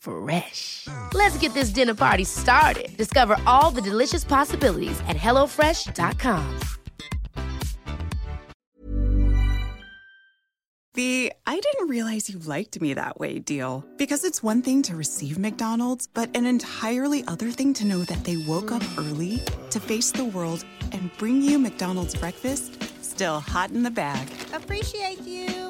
Fresh. Let's get this dinner party started. Discover all the delicious possibilities at hellofresh.com. The I didn't realize you liked me that way deal. Because it's one thing to receive McDonald's, but an entirely other thing to know that they woke up early to face the world and bring you McDonald's breakfast still hot in the bag. Appreciate you.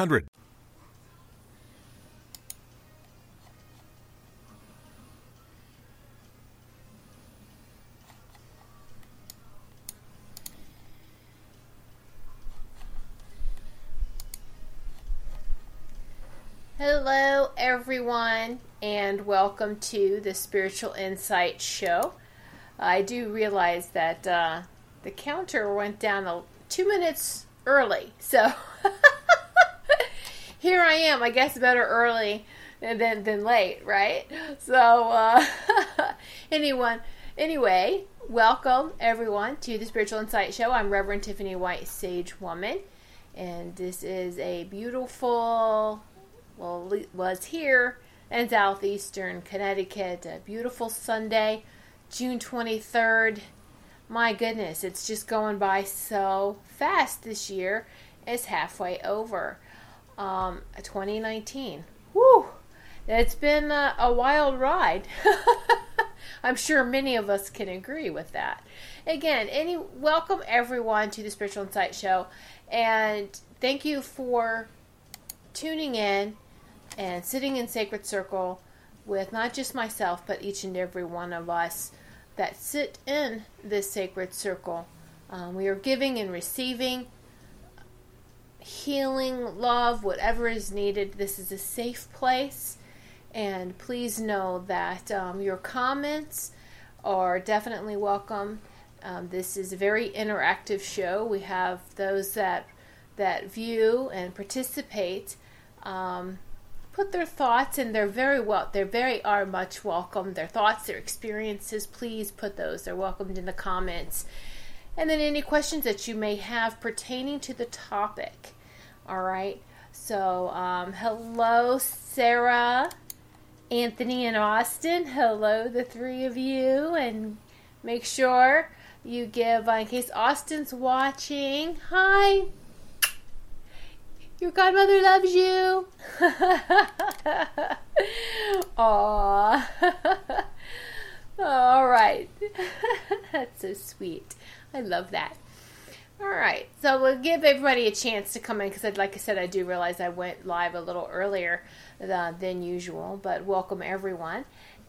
888 532 3500. Hello, everyone, and welcome to the Spiritual Insight Show. I do realize that uh, the counter went down two minutes early, so here I am. I guess better early than than late, right? So, uh, anyone, anyway, welcome everyone to the Spiritual Insight Show. I'm Reverend Tiffany White, Sage Woman, and this is a beautiful well, was here in southeastern Connecticut. A beautiful Sunday, June 23rd. My goodness, it's just going by so fast this year. It's halfway over. Um, 2019. Woo! It's been a, a wild ride. I'm sure many of us can agree with that. Again, any welcome everyone to the Spiritual Insight Show, and thank you for tuning in and sitting in sacred circle with not just myself, but each and every one of us that sit in this sacred circle. Um, we are giving and receiving healing, love, whatever is needed. This is a safe place. And please know that um, your comments are definitely welcome. Um, this is a very interactive show. We have those that that view and participate. Um, put their thoughts and they're very well they're very are much welcome their thoughts their experiences please put those they're welcomed in the comments and then any questions that you may have pertaining to the topic. All right. So, um, hello, Sarah, Anthony, and Austin. Hello, the three of you, and make sure you give, uh, in case Austin's watching, hi. Your godmother loves you. Aww. All right. That's so sweet. I love that. All right. So we'll give everybody a chance to come in because, like I said, I do realize I went live a little earlier than, usual, but welcome everyone.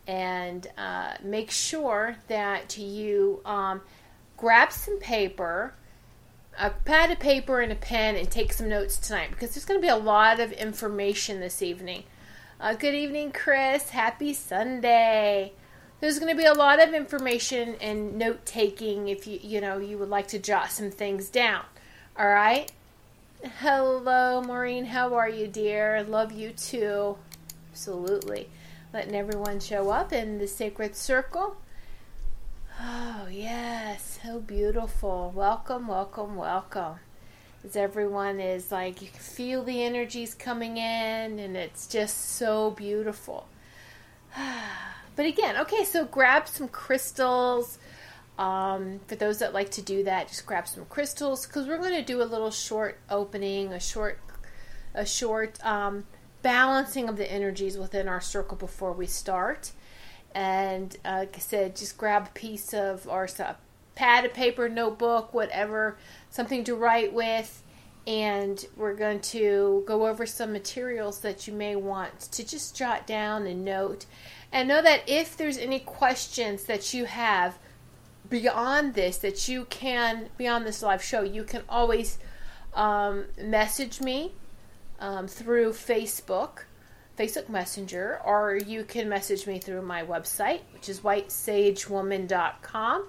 And uh, make sure that you um, grab some paper, a pad of paper, and a pen, and take some notes tonight because there's going to be a lot of information this evening. Uh, good evening, Chris. Happy Sunday there's going to be a lot of information and note taking if you you know you would like to jot some things down. All right? Hello maureen. How are you dear? Love you too. Absolutely. Letting everyone show up in the sacred circle. Oh yes. So beautiful. Welcome welcome welcome. As everyone is like you can feel the energies coming in and it's just so beautiful But again, okay, so grab some crystals. Um, for those that like to do that, just grab some crystals because we're going to do a little short opening, a short, a short um, balancing of the energies within our circle before we start. And uh, like I said, just grab a piece of or a pad of paper, notebook, whatever, something to write with. And we're going to go over some materials that you may want to just jot down and note and know that if there's any questions that you have beyond this, that you can, beyond this live show, you can always um, message me um, through Facebook, Facebook Messenger, or you can message me through my website, which is whitesagewoman.com.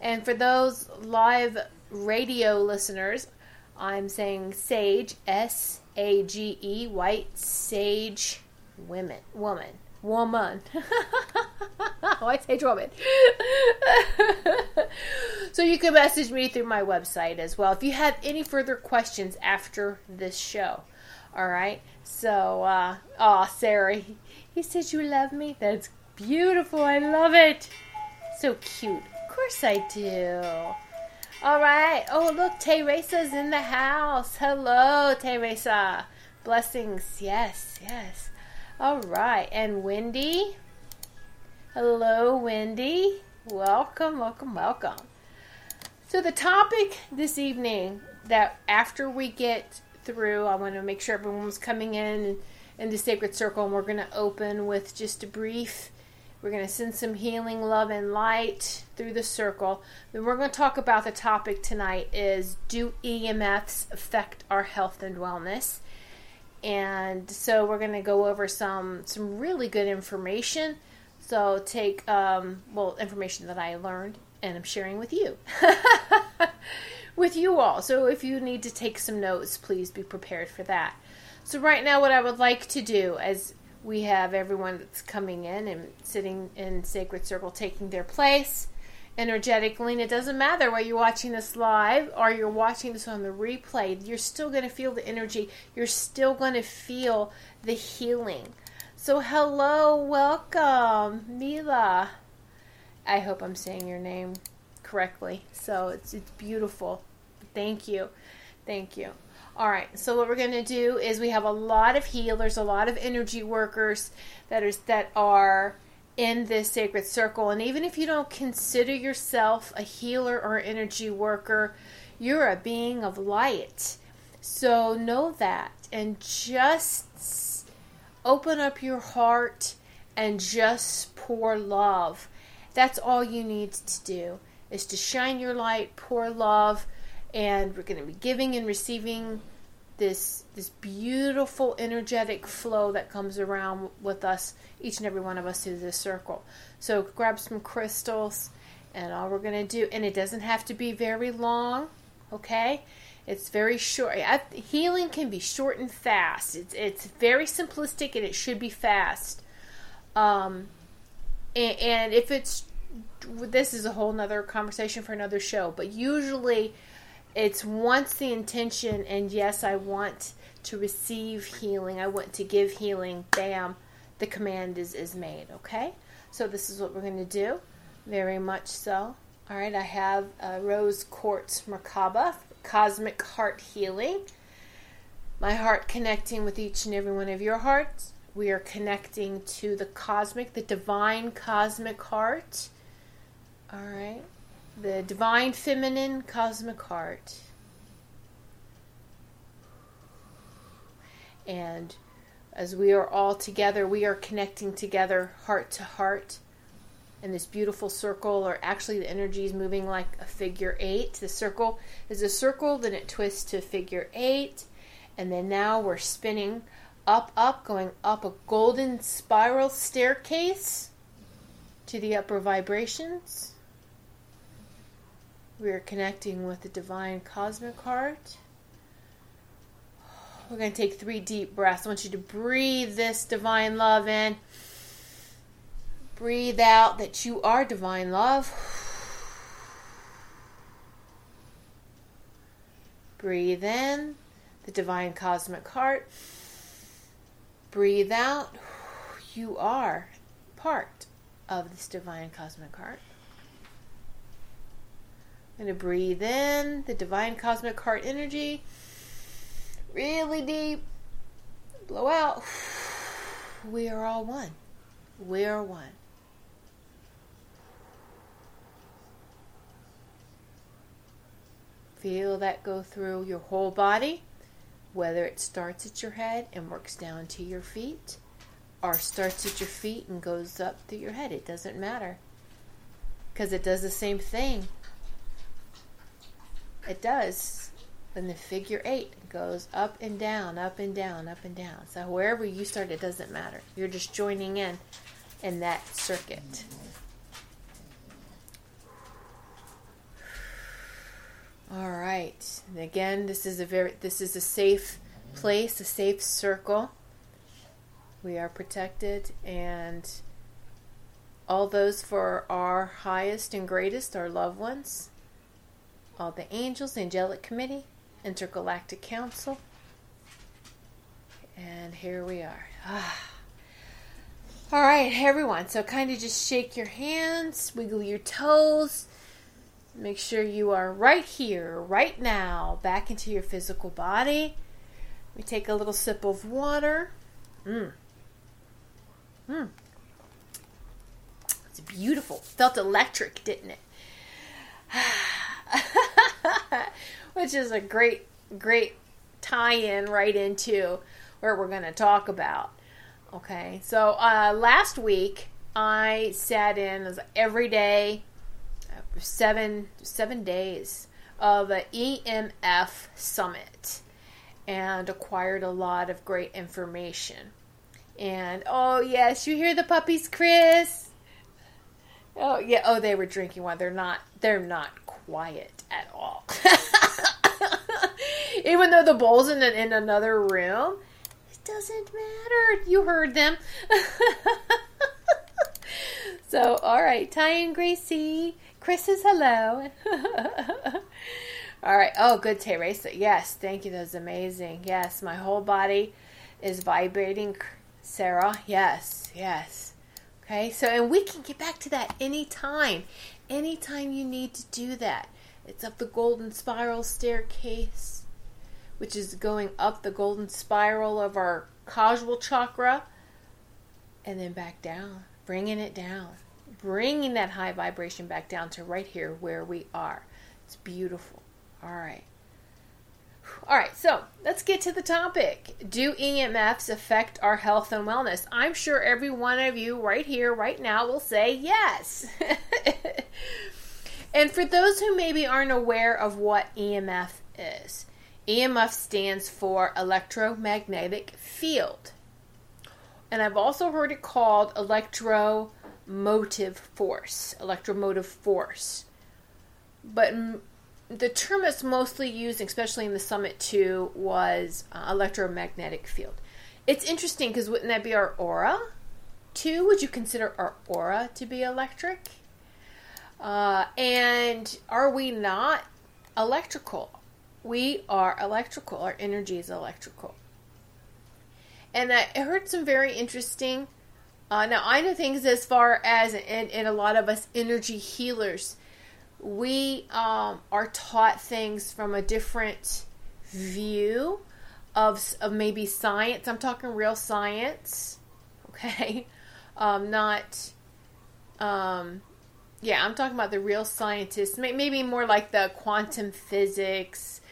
And for those live radio listeners, I'm saying Sage, S A G E, White Sage Women, Woman woman. White Sage Woman. so you can message me through my website as well if you have any further questions after this show. All right. So, uh, oh, Sarah, he, said you love me. That's beautiful. I love it. So cute. Of course I do. All right. Oh, look, Teresa's in the house. Hello, Teresa. Blessings. Yes, yes. All right, and Wendy. Hello, Wendy. Welcome, welcome, welcome. So, the topic this evening that after we get through, I want to make sure everyone's coming in in the sacred circle, and we're going to open with just a brief. We're going to send some healing, love, and light through the circle. Then we're going to talk about the topic tonight: is do EMFs affect our health and wellness? and so we're going to go over some some really good information so take um, well information that i learned and i'm sharing with you with you all so if you need to take some notes please be prepared for that so right now what i would like to do as we have everyone that's coming in and sitting in sacred circle taking their place energetically. And it doesn't matter whether you're watching this live or you're watching this on the replay, you're still going to feel the energy. You're still going to feel the healing. So, hello, welcome, Mila. I hope I'm saying your name correctly. So, it's, it's beautiful. Thank you. Thank you. All right. So what we're going to do is we have a lot of healers, a lot of energy workers that are that are in this sacred circle. And even if you don't consider yourself a healer or energy worker, you're a being of light. So know that and just open up your heart and just pour love. That's all you need to do is to shine your light, pour love, and we're going to be giving and receiving this this beautiful energetic flow that comes around with us each and every one of us through this circle. So grab some crystals and all we're going to do and it doesn't have to be very long okay? It's very short. Healing can be short and fast. It's, it's very simplistic and it should be fast. Um, and, and if it's this is a whole nother conversation for another show, but usually it's once the intention and yes, I want to receive healing, I want to give healing, bam, the command is, is made, okay? So this is what we're going to do. Very much so. All right, I have a rose quartz Merkaba, cosmic heart healing. My heart connecting with each and every one of your hearts. We are connecting to the cosmic, the divine cosmic heart. All right, the divine feminine cosmic heart. And as we are all together, we are connecting together heart to heart in this beautiful circle, or actually the energy is moving like a figure eight. The circle is a circle, then it twists to figure eight, and then now we're spinning up, up, going up a golden spiral staircase to the upper vibrations. We are connecting with the divine cosmic heart. We're going to take three deep breaths. I want you to breathe this divine love in. Breathe out that you are divine love. Breathe in the divine cosmic heart. Breathe out. You are part of this divine cosmic heart. I'm going to breathe in the divine cosmic heart energy. Really deep. Blow out. We are all one. We are one. Feel that go through your whole body, whether it starts at your head and works down to your feet, or starts at your feet and goes up to your head. It doesn't matter. Because it does the same thing. It does. Then the figure eight goes up and down, up and down, up and down. So wherever you start, it doesn't matter. You're just joining in in that circuit. All right. And again, this is a very this is a safe place, a safe circle. We are protected and all those for our highest and greatest, our loved ones, all the angels, angelic committee, intergalactic council. And here we are. Ah. All right, everyone. So kind of just shake your hands, wiggle your toes, Make sure you are right here, right now, back into your physical body. We take a little sip of water. Mmm. Mmm. It's beautiful. Felt electric, didn't it? Which is a great, great tie in right into where we're going to talk about. Okay, so uh, last week I sat in every day seven seven days of an EMF summit and acquired a lot of great information. And oh yes, you hear the puppies, Chris? Oh yeah, oh they were drinking wine. They're not they're not quiet at all. Even though the bowl's in, in another room, it doesn't matter. You heard them. so, all right, Ty and Gracie, Chris says hello. All right. Oh, good, Teresa. Yes, thank you. That was amazing. Yes, my whole body is vibrating. Sarah, yes, yes. Okay, so and we can get back to that anytime. Anytime you need to do that. It's up the golden spiral staircase, which is going up the golden spiral of our causal chakra, and then back down, bringing it down bringing that high vibration back down to right here where we are. It's beautiful. All right. All right, so let's get to the topic. Do EMFs affect our health and wellness? I'm sure every one of you right here, right now, will say yes. and for those who maybe aren't aware of what EMF is, EMF stands for electromagnetic field. And I've also heard it called electro motive force, electromotive force. But the term that's mostly used, especially in the Summit 2, was uh, electromagnetic field. It's interesting because wouldn't that be our aura too? Would you consider our aura to be electric? Uh, and are we not electrical? We are electrical. Our energy is electrical. And I heard some very interesting. Uh, now, I know things as far as, and, and a lot of us energy healers, we um, are taught things from a different view of, of maybe science. I'm talking real science, okay? Um, not, um, yeah, I'm talking about the real scientists, maybe more like the quantum physics,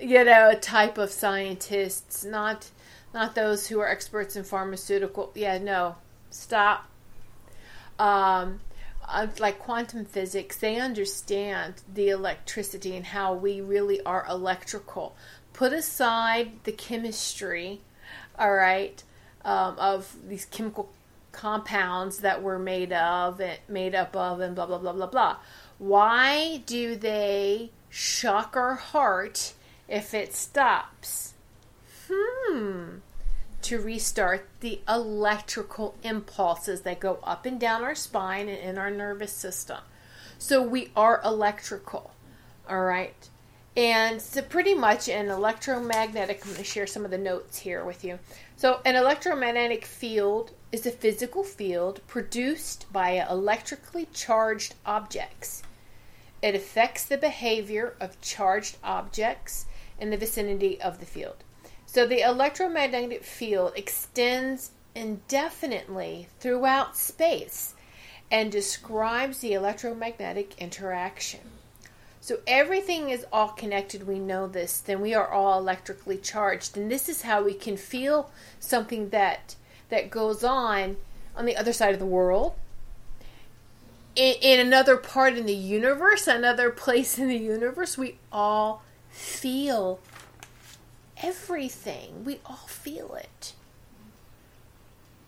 you know, type of scientists, not not those who are experts in pharmaceutical. Yeah, no, stop. Um, like quantum physics, they understand the electricity and how we really are electrical. Put aside the chemistry, all right, um, of these chemical compounds that we're made of, and made up of, and blah blah blah blah blah. Why do they shock our heart if it stops? Hmm. To restart the electrical impulses that go up and down our spine and in our nervous system. So we are electrical. All right. And so, pretty much an electromagnetic, I'm going to share some of the notes here with you. So, an electromagnetic field is a physical field produced by electrically charged objects. It affects the behavior of charged objects in the vicinity of the field. So the electromagnetic field extends indefinitely throughout space and describes the electromagnetic interaction. So everything is all connected. We know this. Then we are all electrically charged, and this is how we can feel something that that goes on on the other side of the world, in, in another part in the universe, another place in the universe. We all feel everything. We all feel it.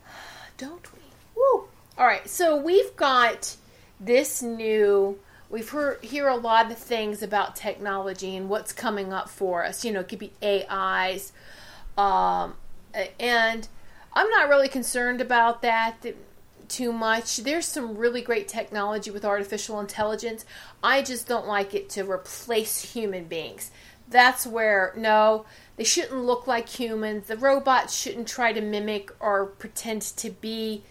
Don't we? Woo! All right, so we've got this new we've heard hear a lot of things about technology and what's coming up for us. You know, it could be AIs, um, and I'm not really concerned about that too much. There's some really great technology with artificial intelligence. I just don't like it to replace human beings. That's where no, they shouldn't look like humans. The robots shouldn't try to mimic or pretend to be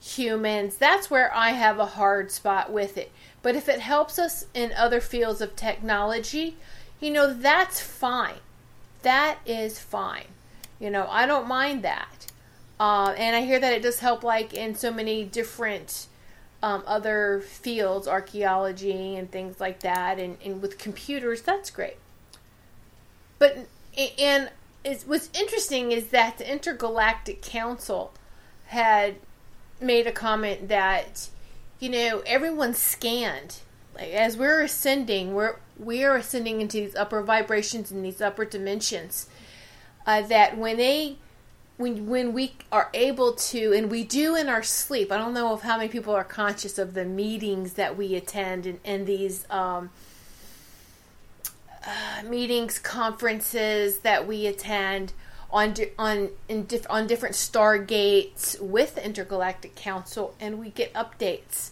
humans. That's where I have a hard spot with it. But if it helps us in other fields of technology, you know, that's fine. That is fine. You know, I don't mind that. Uh, and I hear that it does help, like, in so many different um, other fields, archaeology and things like that, and, and with computers, that's great. But and what's interesting is that the Intergalactic Council had made a comment that you know everyone's scanned. Like as we're ascending we're we are ascending into these upper vibrations and these upper dimensions uh, that when they when when we are able to and we do in our sleep i don't know of how many people are conscious of the meetings that we attend and, and these um, uh, meetings, conferences that we attend on on in dif- on different stargates with Intergalactic Council, and we get updates.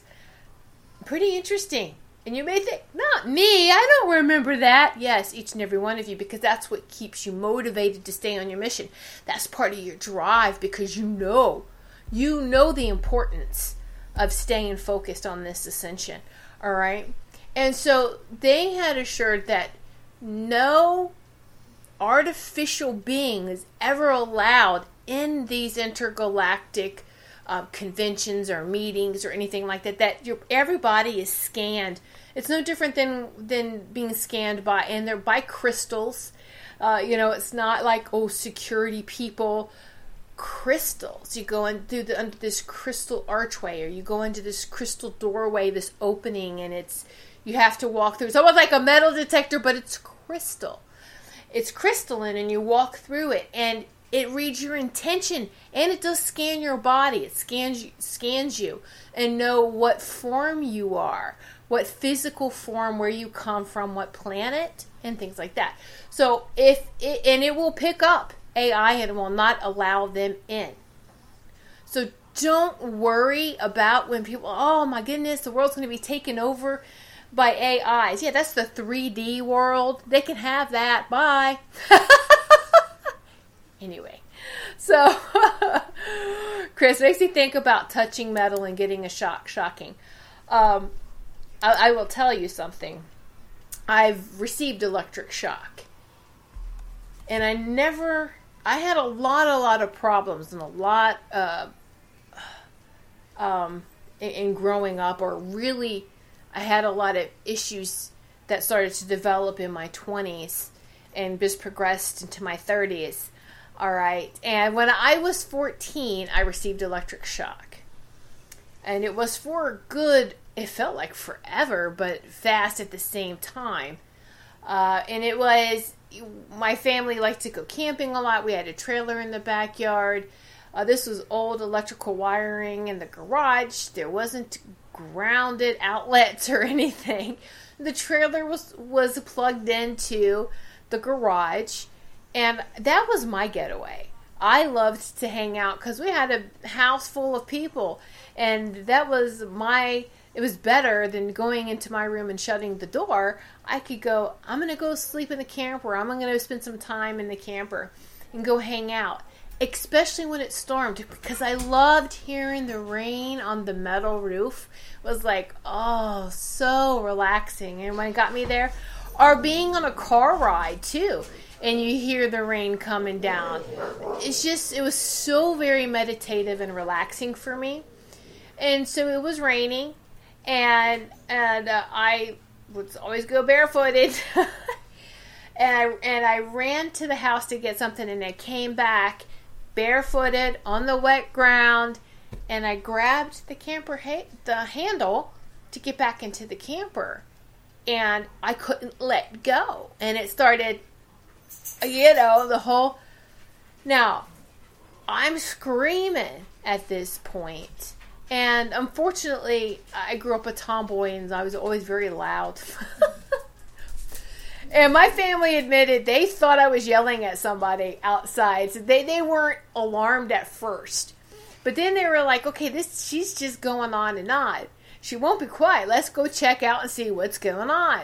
Pretty interesting. And you may think, not me, I don't remember that. Yes, each and every one of you, because that's what keeps you motivated to stay on your mission. That's part of your drive because you know, you know the importance of staying focused on this ascension. All right. And so they had assured that no artificial being is ever allowed in these intergalactic uh, conventions or meetings or anything like that. That everybody is scanned. It's no different than than being scanned by and they're by crystals. Uh, you know, it's not like oh security people. Crystals. You go in through the under this crystal archway, or you go into this crystal doorway, this opening, and it's you have to walk through. It's almost like a metal detector, but it's crystal. It's crystalline, and you walk through it, and it reads your intention, and it does scan your body. It scans you, scans you, and know what form you are, what physical form, where you come from, what planet, and things like that. So if it, and it will pick up AI and will not allow them in. So don't worry about when people, oh my goodness, the world's going to be taken over by AIs. Yeah, that's the 3D world. They can have that. Bye. anyway, so Chris makes me think about touching metal and getting a shock. Shocking. Um, I, I will tell you something. I've received electric shock, and I never. I had a lot, a lot of problems and a lot uh, um, in, in growing up, or really, I had a lot of issues that started to develop in my 20s and just progressed into my 30s. All right. And when I was 14, I received electric shock. And it was for good, it felt like forever, but fast at the same time. Uh, and it was, my family liked to go camping a lot. We had a trailer in the backyard. Uh, this was old electrical wiring in the garage. There wasn't grounded outlets or anything. The trailer was was plugged into the garage, and that was my getaway. I loved to hang out because we had a house full of people, and that was my. It was better than going into my room and shutting the door. I could go. I'm gonna go sleep in the camper. I'm gonna spend some time in the camper and go hang out especially when it stormed because I loved hearing the rain on the metal roof it was like oh so relaxing. And when it got me there or being on a car ride too and you hear the rain coming down it's just it was so very meditative and relaxing for me. And so it was raining and and uh, I would always go barefooted and I and I ran to the house to get something and I came back barefooted on the wet ground, and I grabbed the camper ha- the handle to get back into the camper, and I couldn't let go, and it started, you know, the whole. Now, I'm screaming at this point, and unfortunately, I grew up a tomboy, and I was always very loud. And my family admitted they thought I was yelling at somebody outside. So they, they weren't alarmed at first. But then they were like, okay, this she's just going on and on. She won't be quiet. Let's go check out and see what's going on.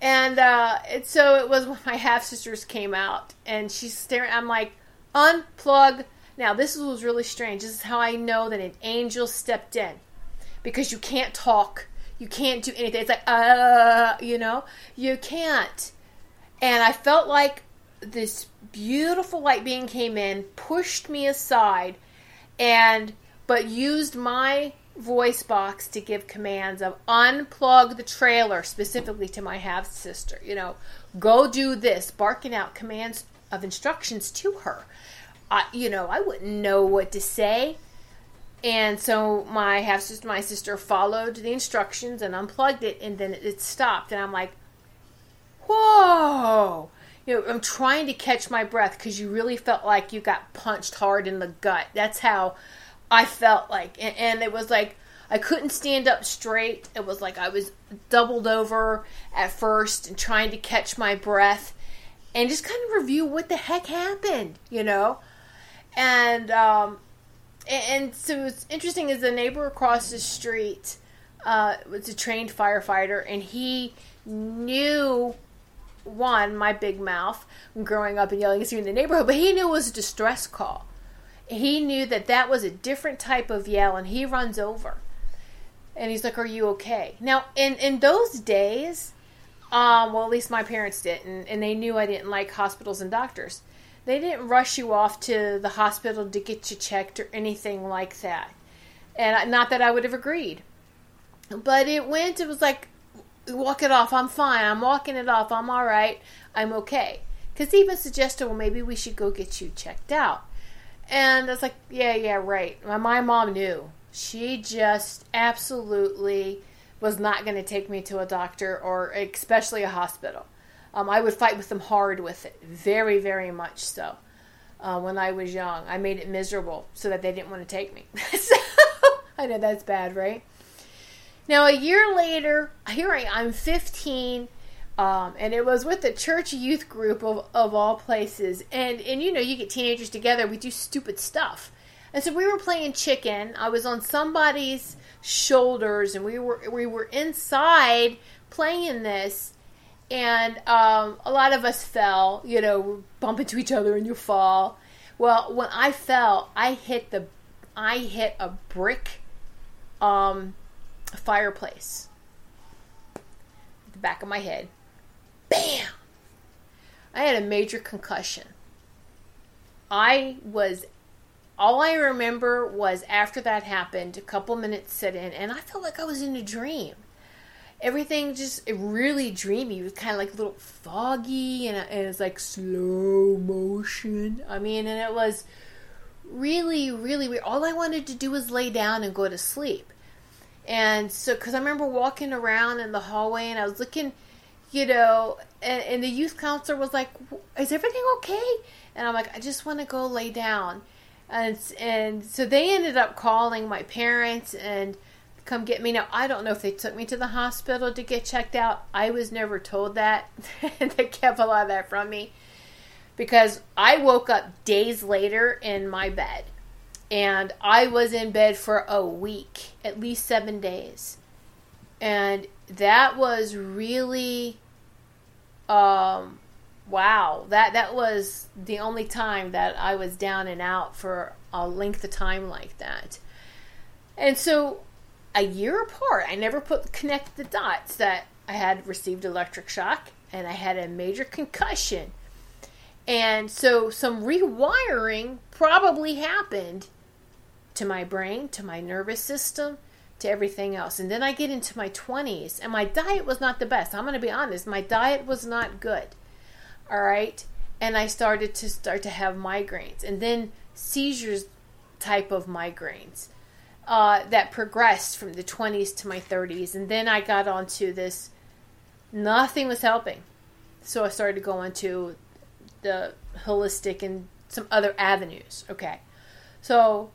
And uh, so it was when my half sisters came out and she's staring. I'm like, unplug. Now, this was really strange. This is how I know that an angel stepped in because you can't talk you can't do anything. It's like, uh, you know, you can't. And I felt like this beautiful light being came in, pushed me aside, and but used my voice box to give commands of unplug the trailer specifically to my half sister. You know, go do this, barking out commands of instructions to her. I, you know, I wouldn't know what to say. And so my half sister, my sister followed the instructions and unplugged it, and then it stopped. And I'm like, whoa! You know, I'm trying to catch my breath because you really felt like you got punched hard in the gut. That's how I felt like, and, and it was like I couldn't stand up straight. It was like I was doubled over at first and trying to catch my breath and just kind of review what the heck happened, you know. And um, and so what's interesting is the neighbor across the street uh, was a trained firefighter, and he knew one my big mouth growing up and yelling at me in the neighborhood, but he knew it was a distress call. He knew that that was a different type of yell, and he runs over, and he's like, "Are you okay?" Now, in in those days, um, well, at least my parents didn't, and they knew I didn't like hospitals and doctors. They didn't rush you off to the hospital to get you checked or anything like that. And not that I would have agreed. But it went, it was like, walk it off. I'm fine. I'm walking it off. I'm all right. I'm okay. Because even suggested, well, maybe we should go get you checked out. And I was like, yeah, yeah, right. My, my mom knew. She just absolutely was not going to take me to a doctor or especially a hospital. Um, I would fight with them hard with it, very, very much so. Uh, when I was young, I made it miserable so that they didn't want to take me. so, I know that's bad, right? Now, a year later, here I, I'm 15, um, and it was with the church youth group of, of all places. And, and, you know, you get teenagers together, we do stupid stuff. And so we were playing chicken. I was on somebody's shoulders, and we were we were inside playing this. And um, a lot of us fell, you know, bump into each other and you fall. Well, when I fell, I hit the, I hit a brick, um, fireplace. At the back of my head, bam! I had a major concussion. I was all I remember was after that happened, a couple minutes sit in, and I felt like I was in a dream. Everything just really dreamy. It was kind of like a little foggy, and, uh, and it was like slow motion. I mean, and it was really, really weird. All I wanted to do was lay down and go to sleep. And so, because I remember walking around in the hallway, and I was looking, you know, and, and the youth counselor was like, "Is everything okay?" And I'm like, "I just want to go lay down." and and so they ended up calling my parents and come get me. Now I don't know if they took me to the hospital to get checked out. I was never told that. they kept a lot of that from me because I woke up days later in my bed, and I was in bed for a week, at least seven days, and that was really um wow that that was the only time that i was down and out for a length of time like that and so a year apart i never put connect the dots that i had received electric shock and i had a major concussion. And so some rewiring probably happened to my brain to my nervous system to everything else. And then i get into my 20s and my diet was not the best. I'm going to be honest my diet was not good. All right? And i started to start to have migraines and then seizures type of migraines uh, that progressed from the 20s to my 30s and then i got onto this nothing was helping. So i started to go into the holistic and some other avenues. Okay. So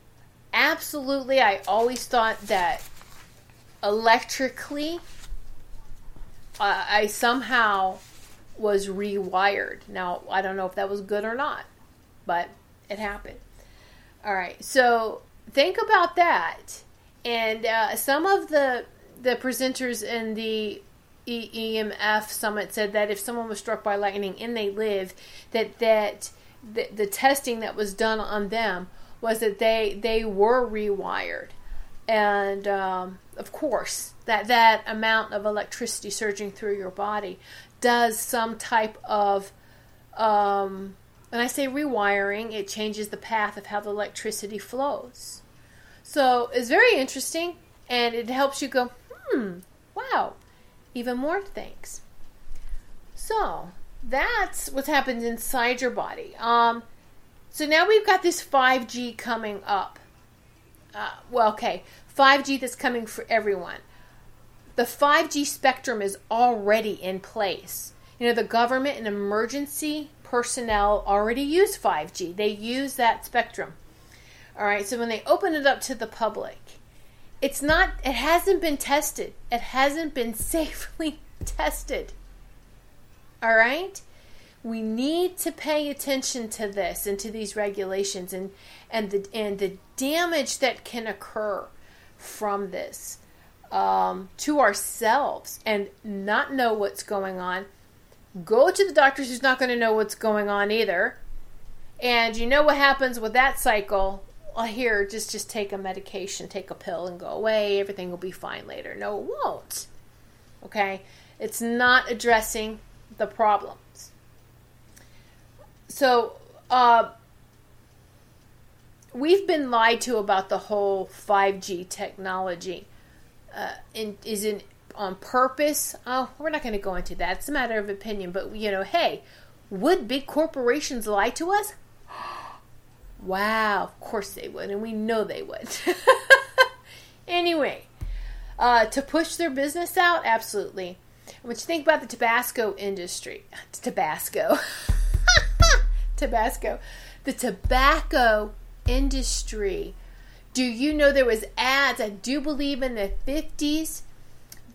absolutely i always thought that electrically uh, i somehow was rewired. Now, I don't know if that was good or not, but it happened. All right, so think about that. And uh, some of the the presenters in the EMF summit said that if someone was struck by lightning and they live, that that the, the testing that was done on them was that they they were rewired, and um, of course that that amount of electricity surging through your body does some type of um, when I say rewiring, it changes the path of how the electricity flows. So it's very interesting and it helps you go, hmm, wow, even more things. So that's what's happened inside your body. Um, so now we've got this 5G coming up. Uh, well, okay, 5G that's coming for everyone the 5G spectrum is already in place. You know, the government and emergency personnel already use 5G, they use that spectrum. All right, so when they open it up to the public, it's not, it hasn't been tested, it hasn't been safely tested. All right? We need to pay attention to this and to these regulations and, and the and the damage that can occur from this um, to ourselves and not know what's going on. Go to the doctors who's not going to know what's going on either. And you know what happens with that cycle? Here, just just take a medication, take a pill, and go away. Everything will be fine later. No, it won't. Okay, it's not addressing the problems. So, uh, we've been lied to about the whole 5G technology uh, in, is in on purpose. Oh, we're not going to go into that. It's a matter of opinion. But you know, hey, would big corporations lie to us? Wow, of course they would, and we know they would. anyway, uh, to push their business out, absolutely. What you think about the Tabasco industry? Tabasco. Tabasco. The tobacco industry do you know there was ads, I do believe in the 50s,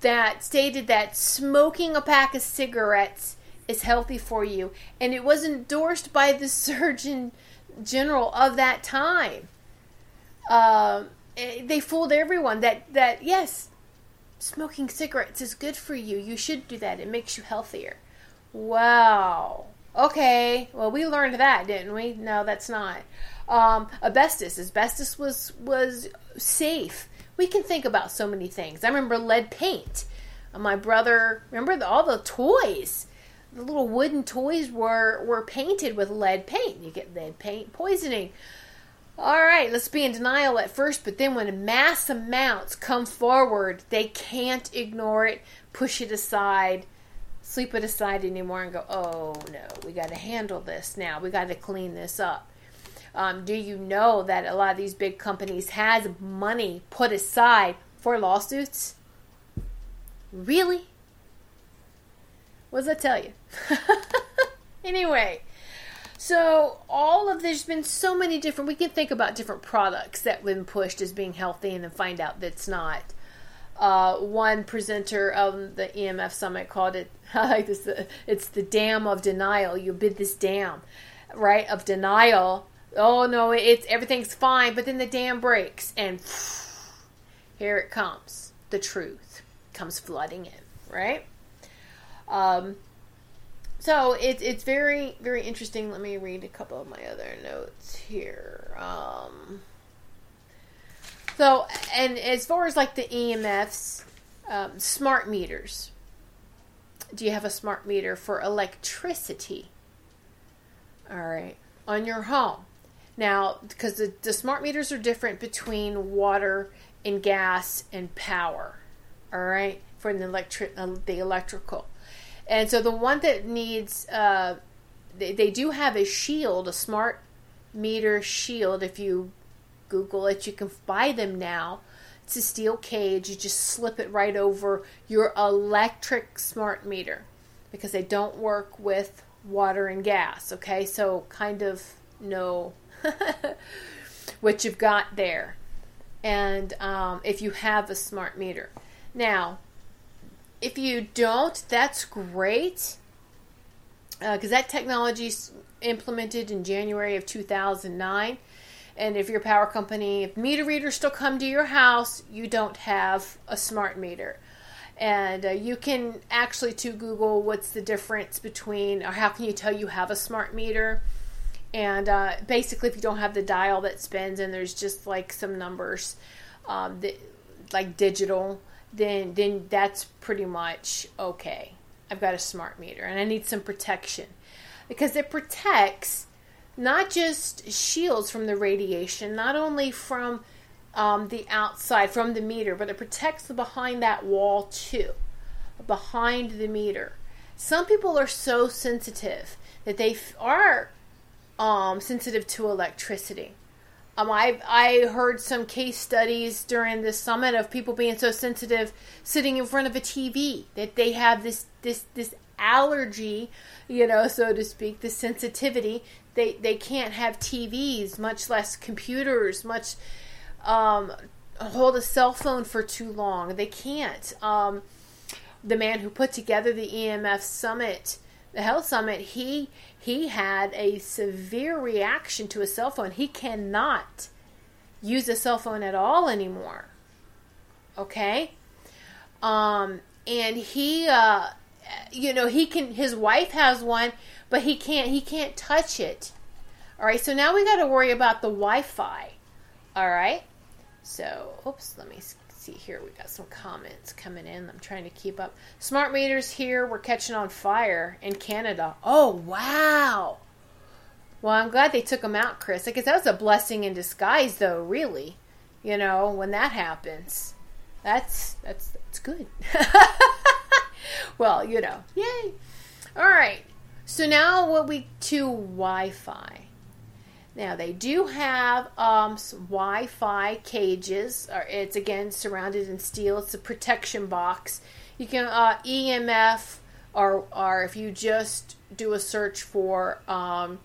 that stated that smoking a pack of cigarettes is healthy for you. And it was endorsed by the Surgeon General of that time. Eh, they fooled everyone that that yes, smoking cigarettes is good for you. You should do that. It makes you healthier. Wow. Okay. Well, we learned that, didn't we? No, that's not. Um, asbestos. Asbestos was was safe. We can think about so many things. I remember lead paint. Uh, my brother, remember the, all the toys. The little wooden toys were were painted with lead paint. You get lead paint poisoning. All right, let's be in denial at first, but then when mass amounts come forward, they can't ignore it, push it aside, sweep it aside anymore, and go, oh no, we got to handle this now. We got to clean this up. Um, do you know that a lot of these big companies has money put aside for lawsuits? Really? What does that tell you? anyway, so all of there's been so many different. We can think about different products that been pushed as being healthy, and then find out that's not. Uh, one presenter of the EMF summit called it. I like this. It's the dam of denial. You bid this dam, right, of denial. Oh no, it's everything's fine, but then the dam breaks, and here it comes. The truth comes flooding in, right? Um, so it's it's very very interesting. Let me read a couple of my other notes here. Um, so and as far as like the EMFs, um, smart meters. Do you have a smart meter for electricity? All right, on your home. Now, because the, the smart meters are different between water and gas and power. All right, for the electric uh, the electrical. And so the one that needs, uh, they, they do have a shield, a smart meter shield. If you Google it, you can buy them now. It's a steel cage. You just slip it right over your electric smart meter because they don't work with water and gas. Okay, so kind of know what you've got there. And um, if you have a smart meter. Now, if you don't, that's great because uh, that technology is implemented in January of 2009. And if your power company, if meter readers still come to your house, you don't have a smart meter. And uh, you can actually to Google what's the difference between, or how can you tell you have a smart meter? And uh, basically, if you don't have the dial that spins and there's just like some numbers, um, that, like digital, then then that's pretty much okay. I've got a smart meter and I need some protection because it protects not just shields from the radiation, not only from um, the outside from the meter, but it protects the behind that wall too, behind the meter. Some people are so sensitive that they are um, sensitive to electricity. Um, I I heard some case studies during this summit of people being so sensitive sitting in front of a TV that they have this this this allergy, you know, so to speak, the sensitivity. They they can't have TVs, much less computers, much um, hold a cell phone for too long. They can't. Um, the man who put together the EMF summit, the health summit, he he had a severe reaction to a cell phone. He cannot use a cell phone at all anymore. Okay? Um and he uh you know, he can his wife has one, but he can't he can't touch it. All right? So now we got to worry about the Wi-Fi. All right? So, oops, let me see here. We got some comments coming in. I'm trying to keep up. Smart meters here. We're catching on fire in Canada. Oh, wow. Well, I'm glad they took them out, Chris. I guess that was a blessing in disguise, though, really. You know, when that happens. That's that's that's good. well, you know. Yay. All right. So now what we to Wi-Fi. Now they do have um, Wi-Fi cages. It's again surrounded in steel. It's a protection box. You can uh, EMF, or or if you just do a search for um,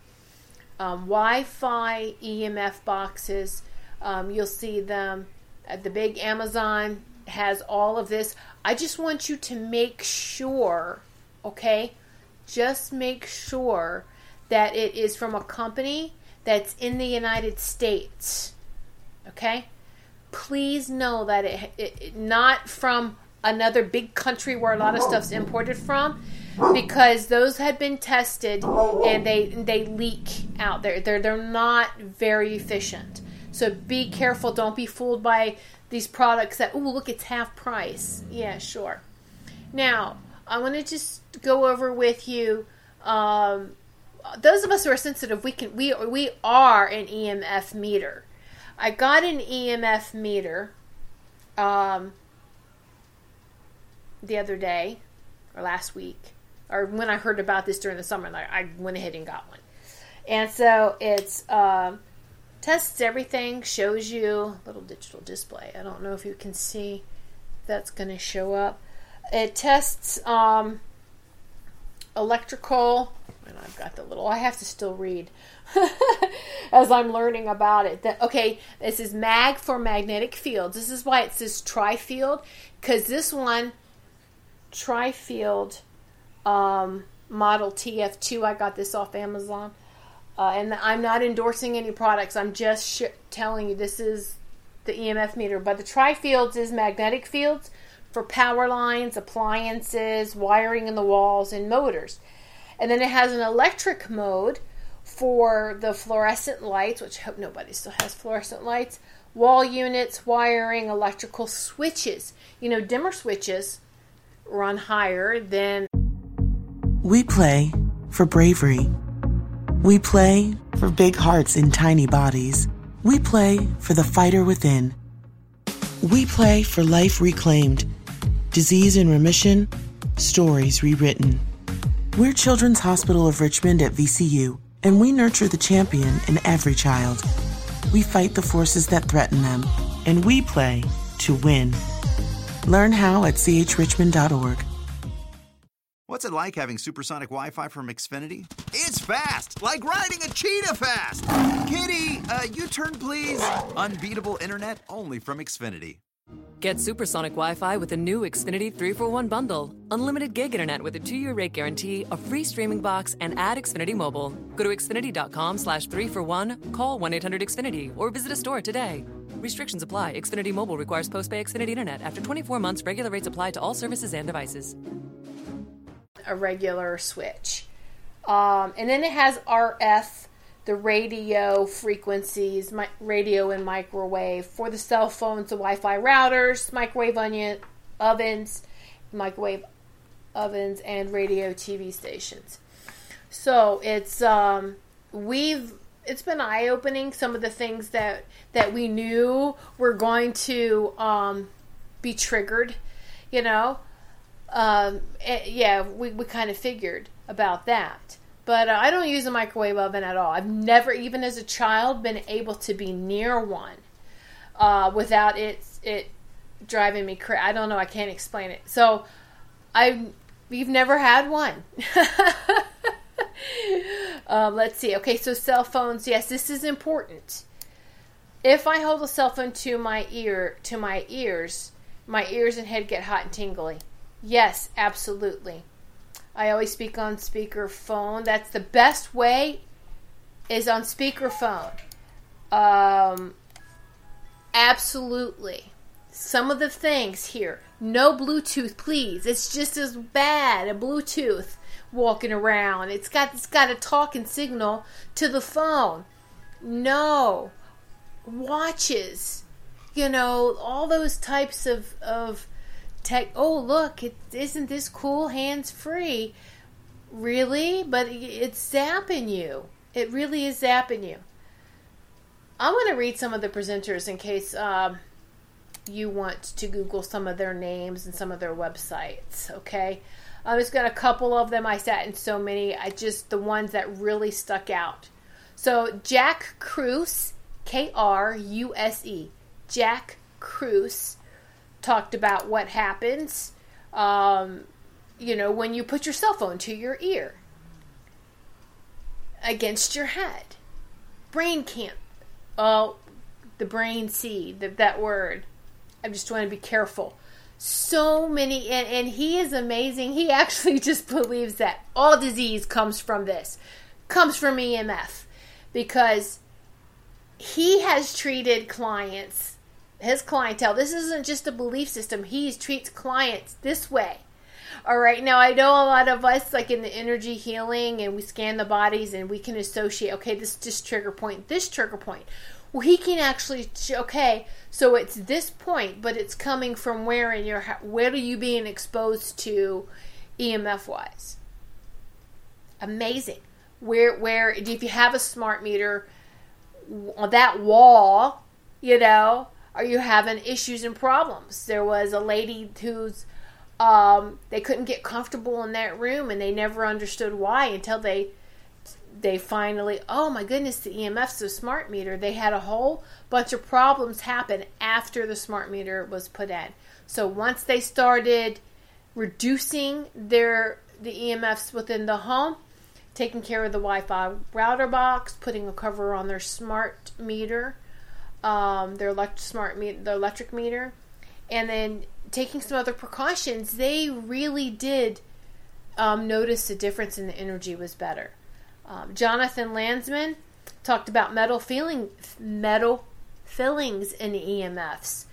um, Wi-Fi EMF boxes, um, you'll see them. At the big Amazon has all of this. I just want you to make sure, okay? Just make sure that it is from a company that's in the United States. Okay? Please know that it, it, not from another big country where a lot of stuff's imported from because those had been tested and they they leak out there. They're they're not very efficient. So be careful. Don't be fooled by these products that oh look it's half price. Yeah, sure. Now I want to just go over with you. Um, those of us who are sensitive, we can we we are an EMF meter. I got an EMF meter um, the other day or last week, or when I heard about this during the summer, I, I went ahead and got one. And so it's um, tests everything, shows you little digital display. I don't know if you can see that's going to show up. It tests um, electrical, and I've got the little. I have to still read as I'm learning about it. That okay, this is mag for magnetic fields. This is why it says tri-field because this one tri-field um, model TF2. I got this off Amazon. Uh, and I'm not endorsing any products. I'm just sh- telling you this is the EMF meter. But the tri-fields is magnetic fields for power lines, appliances, wiring in the walls, and motors. And then it has an electric mode for the fluorescent lights, which I hope nobody still has fluorescent lights, wall units, wiring, electrical switches. You know, dimmer switches run higher than. We play for bravery. We play for big hearts in tiny bodies. We play for the fighter within. We play for life reclaimed, disease in remission, stories rewritten. We're Children's Hospital of Richmond at VCU, and we nurture the champion in every child. We fight the forces that threaten them, and we play to win. Learn how at chrichmond.org. What's it like having supersonic Wi Fi from Xfinity? It's fast, like riding a cheetah fast. Kitty, uh, U turn please. Unbeatable internet only from Xfinity. Get supersonic Wi Fi with the new Xfinity 3 for 1 bundle. Unlimited gig internet with a two year rate guarantee, a free streaming box, and add Xfinity Mobile. Go to Xfinity.com slash 3 for 1, call 1 800 Xfinity, or visit a store today. Restrictions apply. Xfinity Mobile requires post pay Xfinity Internet. After 24 months, regular rates apply to all services and devices. A regular switch. Um, and then it has RF, the radio frequencies, radio and microwave for the cell phones, the Wi Fi routers, microwave onion ovens, microwave ovens, and radio TV stations. So it's um, we've it's been eye opening some of the things that that we knew were going to um, be triggered. You know, um, yeah, we we kind of figured about that. But uh, I don't use a microwave oven at all. I've never, even as a child, been able to be near one uh, without it it driving me crazy. I don't know. I can't explain it. So I we've never had one. um, let's see. Okay, so cell phones. Yes, this is important. If I hold a cell phone to my ear, to my ears, my ears and head get hot and tingly. Yes, absolutely. I always speak on speakerphone. That's the best way is on speakerphone. Um, absolutely. Some of the things here. No Bluetooth, please. It's just as bad a Bluetooth walking around. It's got it's got a talking signal to the phone. No. Watches. You know, all those types of of tech. Oh, look, it, isn't this cool? Hands free. Really? But it's zapping you. It really is zapping you. I'm going to read some of the presenters in case um, you want to Google some of their names and some of their websites. Okay. I just got a couple of them. I sat in so many. I just the ones that really stuck out. So Jack Kruse, K R U S E, Jack Kruse talked about what happens, um, you know, when you put your cell phone to your ear against your head. Brain can't. Oh, the brain seed, that, that word. I just want to be careful. So many, and, and he is amazing. He actually just believes that all disease comes from this, comes from EMF. Because he has treated clients, his clientele. This isn't just a belief system. He treats clients this way. All right. Now I know a lot of us, like in the energy healing, and we scan the bodies, and we can associate. Okay, this this trigger point, this trigger point. Well, he can actually. Okay, so it's this point, but it's coming from where in your where are you being exposed to, EMF wise. Amazing. Where where if you have a smart meter on that wall, you know, are you having issues and problems? There was a lady who's um, they couldn't get comfortable in that room and they never understood why until they they finally oh my goodness the EMF's a smart meter they had a whole bunch of problems happen after the smart meter was put in so once they started reducing their the EMFs within the home taking care of the Wi-Fi router box putting a cover on their smart meter um, their elect- smart their electric meter and then taking some other precautions, they really did um, notice the difference in the energy was better. Um, Jonathan Landsman talked about metal feeling metal fillings in EMFs.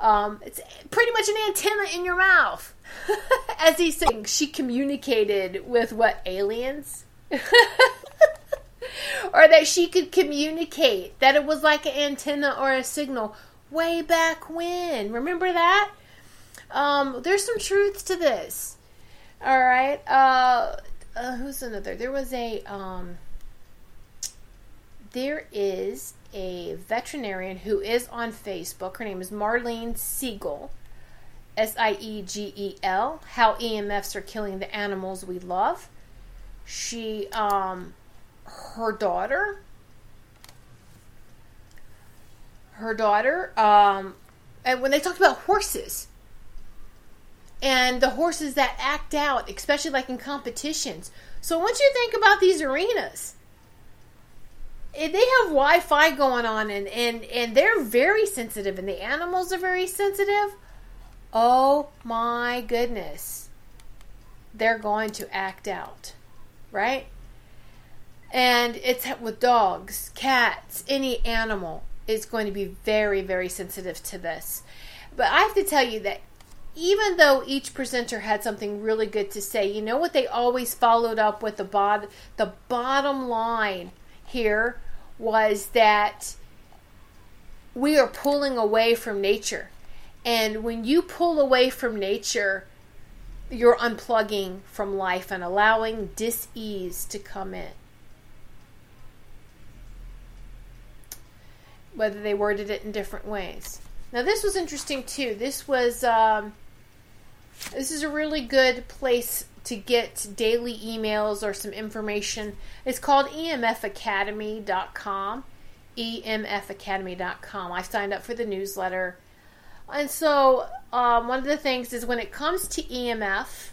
Um, it's pretty much an antenna in your mouth. As he said, she communicated with what aliens, or that she could communicate that it was like an antenna or a signal way back when. Remember that? Um, there's some truth to this. All right. Uh, uh, who's another? There was a um, there is a veterinarian who is on Facebook. Her name is Marlene Siegel. S I E G E L. How EMFs are killing the animals we love. She, um, her daughter, her daughter, um, and when they talked about horses, and the horses that act out, especially like in competitions. So once you think about these arenas, they have Wi-Fi going on, and and and they're very sensitive, and the animals are very sensitive. Oh my goodness, they're going to act out, right? And it's with dogs, cats, any animal is going to be very, very sensitive to this. But I have to tell you that even though each presenter had something really good to say, you know what they always followed up with the bot the bottom line here was that we are pulling away from nature. And when you pull away from nature, you're unplugging from life and allowing dis-ease to come in. Whether they worded it in different ways. Now, this was interesting too. This was um, this is a really good place to get daily emails or some information. It's called emfacademy.com. emfacademy.com. I signed up for the newsletter. And so, um, one of the things is when it comes to EMF,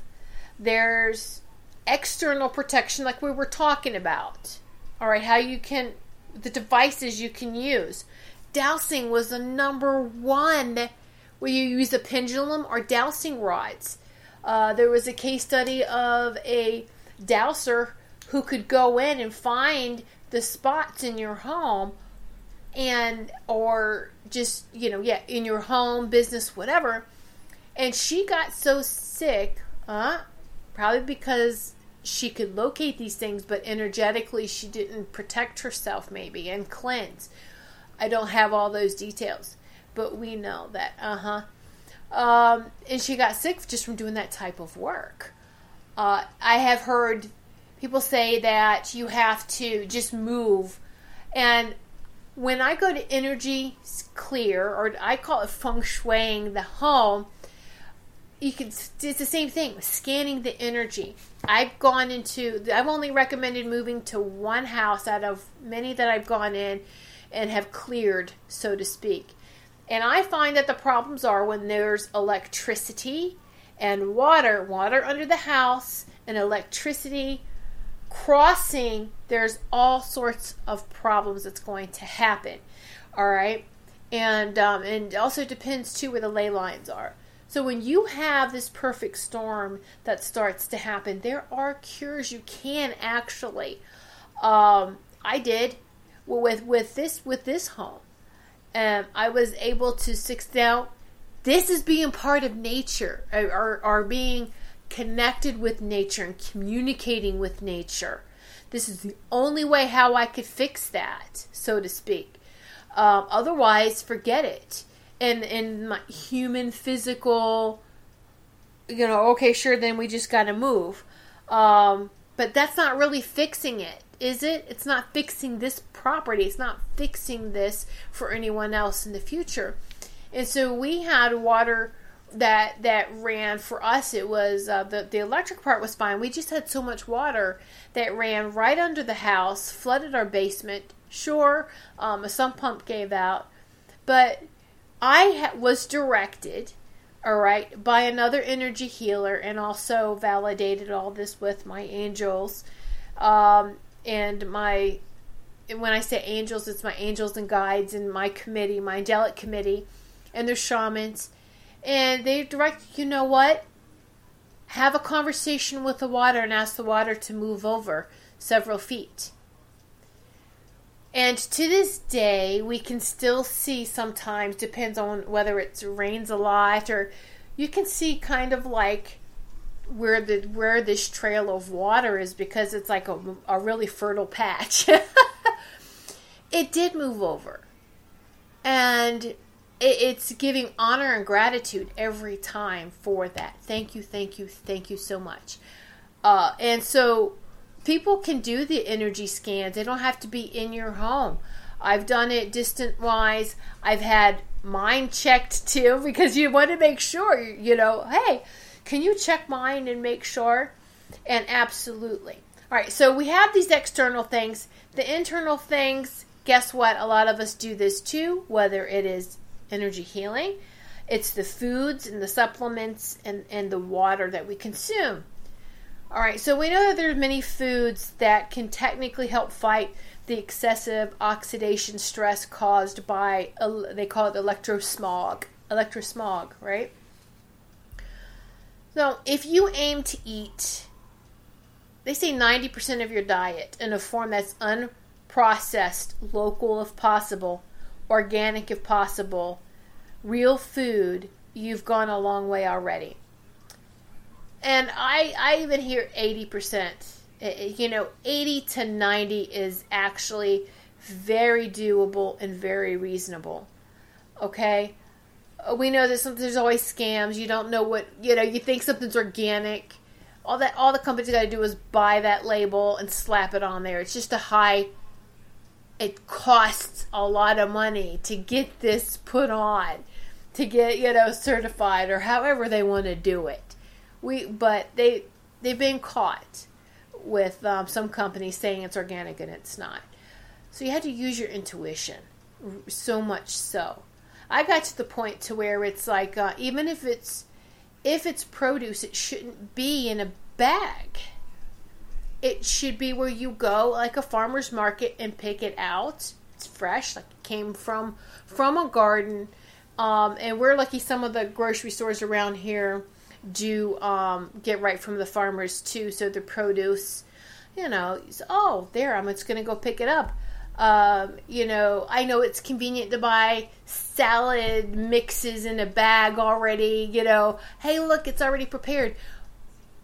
there's external protection, like we were talking about. All right, how you can, the devices you can use. Dowsing was the number one where you use a pendulum or dowsing rods. Uh, there was a case study of a dowser who could go in and find the spots in your home and or just you know yeah in your home business whatever and she got so sick uh probably because she could locate these things but energetically she didn't protect herself maybe and cleanse i don't have all those details but we know that, uh huh. Um, and she got sick just from doing that type of work. Uh, I have heard people say that you have to just move. And when I go to energy clear, or I call it feng shuiing the home, you can it's the same thing scanning the energy i've gone into i've only recommended moving to one house out of many that i've gone in and have cleared so to speak and I find that the problems are when there's electricity and water, water under the house, and electricity crossing, there's all sorts of problems that's going to happen. All right. And, um, and also depends too where the ley lines are. So when you have this perfect storm that starts to happen, there are cures you can actually. Um, I did with with this with this home, um, I was able to six down. This is being part of nature, or, or, or being connected with nature and communicating with nature. This is the only way how I could fix that, so to speak. Um, otherwise, forget it. And in my human physical, you know, okay, sure, then we just got to move. Um, but that's not really fixing it, is it? It's not fixing this property. It's not fixing this for anyone else in the future. And so we had water that that ran for us. It was uh, the the electric part was fine. We just had so much water that ran right under the house, flooded our basement. Sure, um, a sump pump gave out, but I ha- was directed, all right, by another energy healer, and also validated all this with my angels, um, and my. And when I say angels, it's my angels and guides and my committee, my angelic committee, and their shamans, and they direct. You know what? Have a conversation with the water and ask the water to move over several feet. And to this day, we can still see sometimes, depends on whether it rains a lot or you can see kind of like where the where this trail of water is because it's like a, a really fertile patch. it did move over. And it, it's giving honor and gratitude every time for that. Thank you, thank you, thank you so much. Uh, and so people can do the energy scans. They don't have to be in your home. I've done it distant wise. I've had mine checked too because you want to make sure, you know, hey, can you check mine and make sure? And absolutely. All right, so we have these external things. The internal things, guess what? A lot of us do this too, whether it is energy healing, it's the foods and the supplements and, and the water that we consume. All right, so we know that there's many foods that can technically help fight the excessive oxidation stress caused by they call it electrosmog. Electrosmog, right? So, if you aim to eat they say 90% of your diet in a form that's unprocessed, local if possible, organic if possible, real food, you've gone a long way already and I I even hear eighty percent. You know, eighty to ninety is actually very doable and very reasonable. Okay, we know that there's always scams. You don't know what you know. You think something's organic. All that all the company's got to do is buy that label and slap it on there. It's just a high. It costs a lot of money to get this put on, to get you know certified or however they want to do it we but they they've been caught with um, some companies saying it's organic and it's not. So you had to use your intuition, so much so. I got to the point to where it's like uh, even if it's if it's produce, it shouldn't be in a bag. It should be where you go, like a farmer's market, and pick it out. It's fresh, like it came from from a garden. Um, and we're lucky some of the grocery stores around here do um, get right from the farmers too. So the produce, you know, oh, there, I'm just going to go pick it up. Um, you know, I know it's convenient to buy salad mixes in a bag already. You know, hey, look, it's already prepared.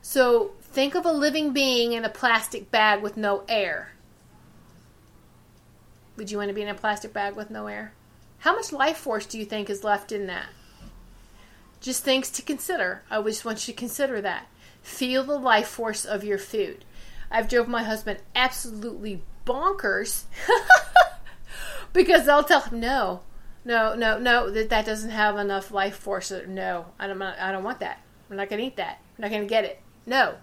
So think of a living being in a plastic bag with no air. Would you want to be in a plastic bag with no air? How much life force do you think is left in that? Just things to consider. I just want you to consider that. Feel the life force of your food. I've drove my husband absolutely bonkers because I'll tell him no, no, no, no, that that doesn't have enough life force. No, I don't, I don't want that. I'm not going to eat that. I'm not going to get it. No,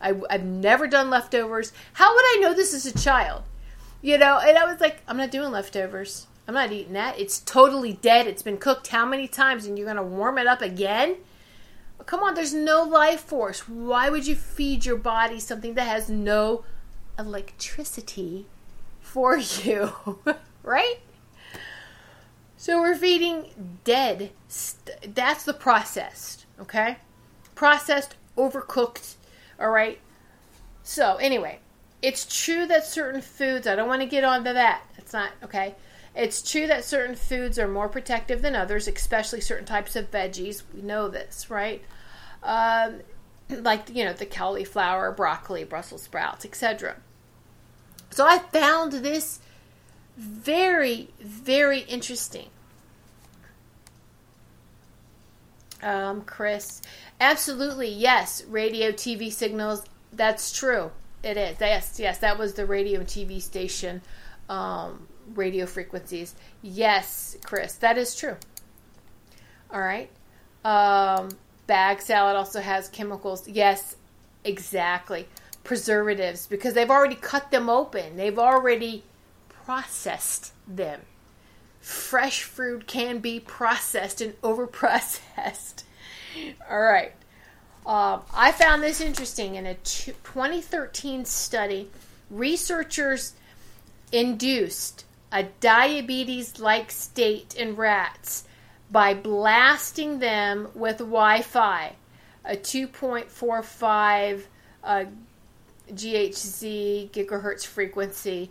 I, I've never done leftovers. How would I know this as a child? You know, and I was like, I'm not doing leftovers. I'm not eating that. It's totally dead. It's been cooked how many times and you're going to warm it up again? Come on, there's no life force. Why would you feed your body something that has no electricity for you? right? So we're feeding dead. That's the processed, okay? Processed, overcooked, all right? So, anyway, it's true that certain foods, I don't want to get onto that. It's not, okay? It's true that certain foods are more protective than others, especially certain types of veggies. We know this, right? Um, like, you know, the cauliflower, broccoli, Brussels sprouts, etc. So I found this very, very interesting. Um, Chris, absolutely, yes. Radio, TV signals, that's true. It is. Yes, yes, that was the radio and TV station um, radio frequencies. Yes, Chris, that is true. All right. Um, bag salad also has chemicals. Yes, exactly. Preservatives because they've already cut them open. They've already processed them. Fresh fruit can be processed and over processed. All right. Um, I found this interesting. In a 2013 study, researchers induced a diabetes like state in rats by blasting them with Wi Fi, a 2.45 uh, GHz gigahertz frequency,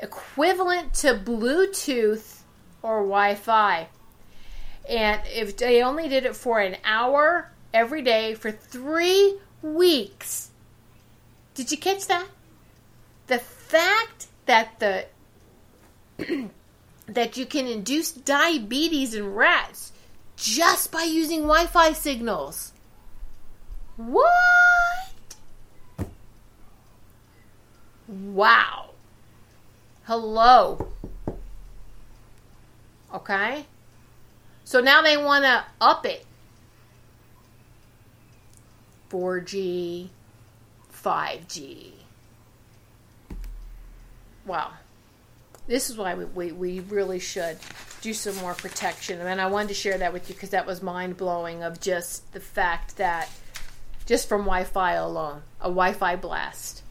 equivalent to Bluetooth or Wi Fi. And if they only did it for an hour every day for three weeks, did you catch that? The fact that the that you can induce diabetes in rats just by using Wi-Fi signals. What? Wow. Hello. Okay? So now they want to up it. 4G, 5G. Wow. This is why we, we, we really should do some more protection. And I wanted to share that with you because that was mind blowing of just the fact that just from Wi Fi alone, a Wi Fi blast.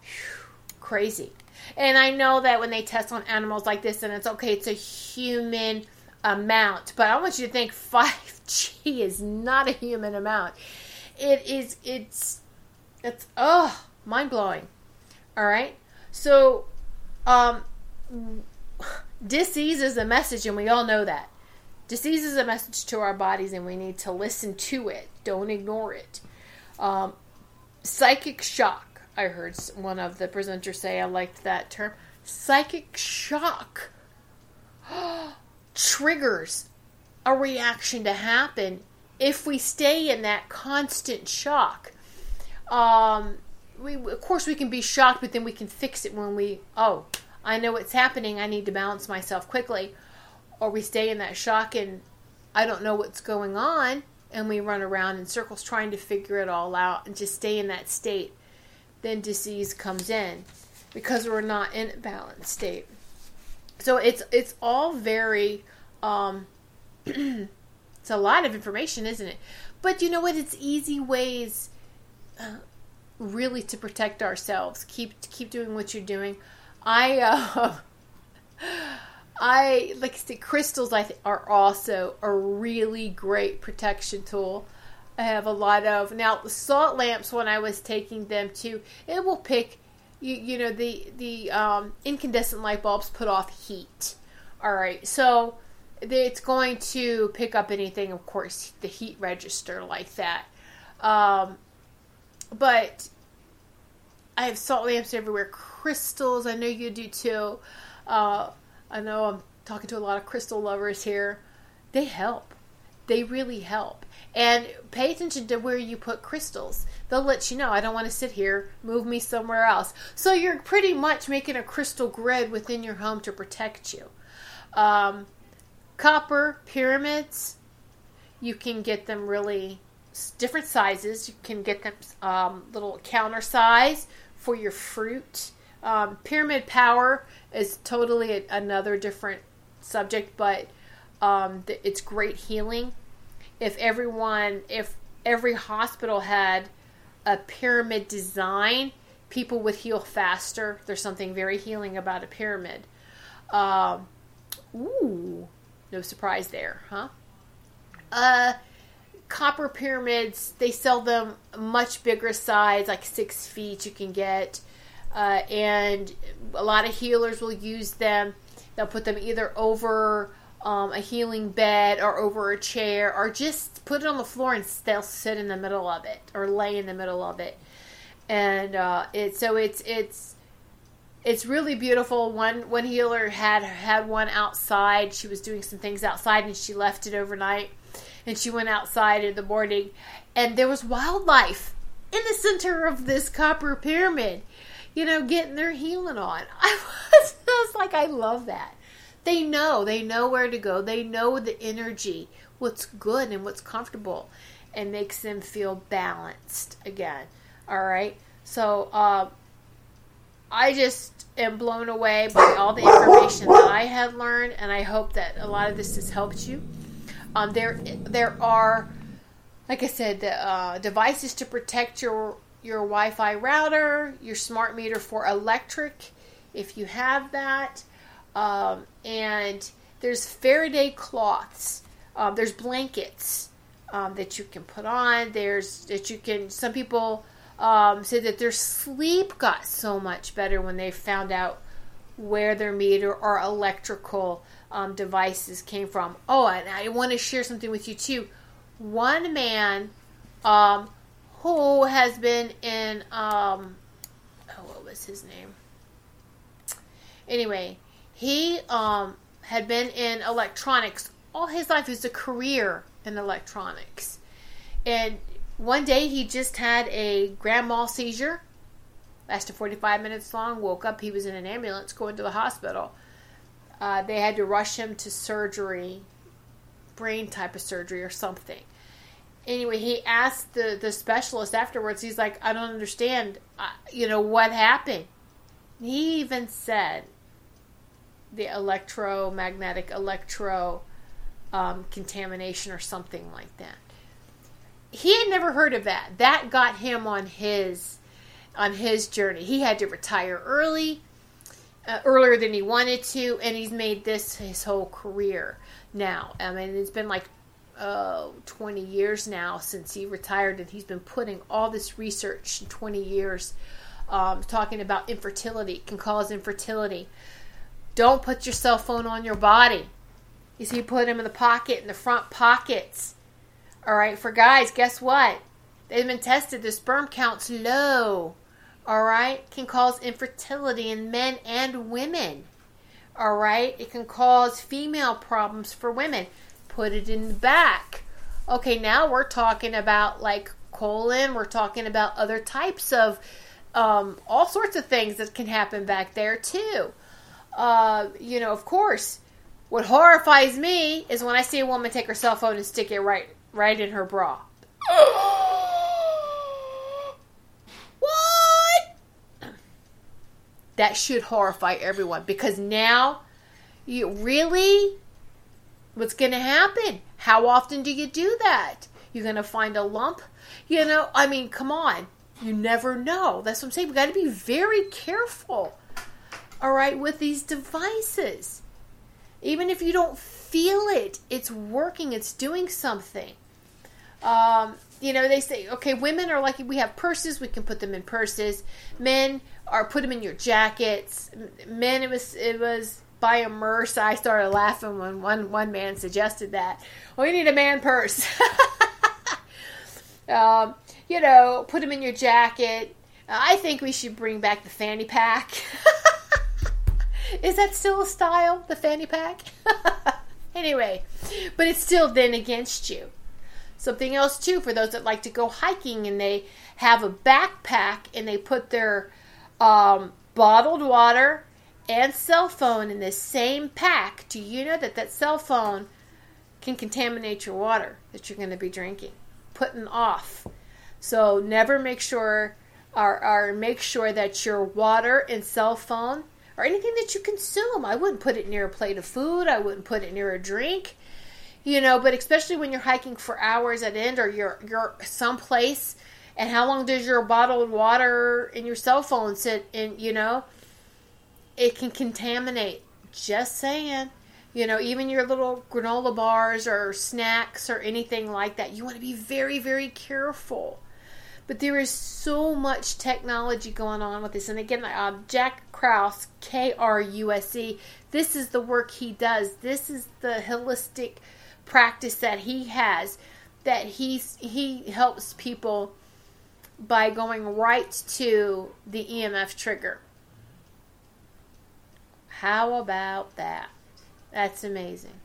Whew, crazy. And I know that when they test on animals like this, and it's okay, it's a human amount, but I want you to think 5G is not a human amount. It is, it's, it's, oh, mind blowing. All right. So, um, disease is a message, and we all know that. Disease is a message to our bodies, and we need to listen to it. Don't ignore it. Um, psychic shock. I heard one of the presenters say, I liked that term. Psychic shock triggers a reaction to happen if we stay in that constant shock. Um, we of course we can be shocked, but then we can fix it when we oh I know what's happening. I need to balance myself quickly, or we stay in that shock and I don't know what's going on, and we run around in circles trying to figure it all out and just stay in that state. Then disease comes in because we're not in a balanced state. So it's it's all very um, it's a lot of information, isn't it? But you know what? It's easy ways. Uh, really to protect ourselves. Keep keep doing what you're doing. I uh, I like said, crystals. I think are also a really great protection tool. I have a lot of now the salt lamps. When I was taking them to, it will pick. You, you know the the um, incandescent light bulbs put off heat. All right, so it's going to pick up anything. Of course, the heat register like that. Um, but I have salt lamps everywhere, crystals. I know you do too. Uh, I know I'm talking to a lot of crystal lovers here. They help. They really help. And pay attention to where you put crystals. They'll let you know. I don't want to sit here. Move me somewhere else. So you're pretty much making a crystal grid within your home to protect you. Um, copper pyramids. You can get them really different sizes. You can get them um, little counter size for your fruit. Um, pyramid power is totally a, another different subject, but um, th- it's great healing. If everyone, if every hospital had a pyramid design, people would heal faster. There's something very healing about a pyramid. Um, ooh, no surprise there, huh? Uh, copper pyramids, they sell them much bigger size, like six feet you can get. Uh, and a lot of healers will use them. They'll put them either over um, a healing bed or over a chair or just put it on the floor and they'll sit in the middle of it or lay in the middle of it. And uh, it so it's it's it's really beautiful. One one healer had had one outside. She was doing some things outside and she left it overnight. And she went outside in the morning and there was wildlife in the center of this copper pyramid, you know, getting their healing on. I was, I was like, I love that. They know, they know where to go. They know the energy, what's good and what's comfortable, and makes them feel balanced again. All right. So, uh, I just am blown away by all the information that I have learned, and I hope that a lot of this has helped you. Um, there, there are, like I said, the, uh, devices to protect your your Wi-Fi router, your smart meter for electric, if you have that, um, and there's Faraday cloths. Um, there's blankets um, that you can put on. There's that you can. Some people um, said that their sleep got so much better when they found out where their meter or electrical um, devices came from. Oh, and I want to share something with you too. One man um, who has been in, um, oh, what was his name? Anyway, he um, had been in electronics all his life. It was a career in electronics. And one day he just had a grand mal seizure, lasted 45 minutes long, woke up, he was in an ambulance going to the hospital. Uh, they had to rush him to surgery, brain type of surgery or something. Anyway, he asked the, the specialist afterwards, he's like, I don't understand, uh, you know, what happened. He even said the electromagnetic electro um, contamination or something like that he had never heard of that. That got him on his on his journey. He had to retire early, uh, earlier than he wanted to, and he's made this his whole career now. I mean, it's been like uh, 20 years now since he retired, and he's been putting all this research in 20 years um, talking about infertility can cause infertility. Don't put your cell phone on your body. You see, put them in the pocket, in the front pockets all right, for guys, guess what? They've been tested. The sperm count's low. All right, can cause infertility in men and women. All right, it can cause female problems for women. Put it in the back. Okay, now we're talking about like colon. We're talking about other types of um, all sorts of things that can happen back there too. Uh, you know, of course, what horrifies me is when I see a woman take her cell phone and stick it right right in her bra. what? That should horrify everyone because now you really what's going to happen? How often do you do that? You're going to find a lump? You know, I mean, come on. You never know. That's what I'm saying. We got to be very careful. All right, with these devices. Even if you don't feel it, it's working, it's doing something. Um, you know, they say, okay, women are like, we have purses, we can put them in purses. Men are put them in your jackets. Men, it was, it was buy a purse. I started laughing when one, one man suggested that. Well, you need a man purse. um, you know, put them in your jacket. I think we should bring back the fanny pack. Is that still a style, the fanny pack? anyway, but it's still then against you. Something else too for those that like to go hiking and they have a backpack and they put their um, bottled water and cell phone in the same pack. Do you know that that cell phone can contaminate your water that you're going to be drinking? Putting off. So never make sure or, or make sure that your water and cell phone or anything that you consume. I wouldn't put it near a plate of food. I wouldn't put it near a drink you know but especially when you're hiking for hours at end or you're you're someplace and how long does your bottled water in your cell phone sit in you know it can contaminate just saying You know, even your little granola bars or snacks or anything like that, you want to be very, very careful. But there is so much technology going on with this. And again, uh, Jack Kruse, K R U S E, this is the work he does. This is the holistic practice that he has that he's he helps people by going right to the EMF trigger. How about that? That's amazing.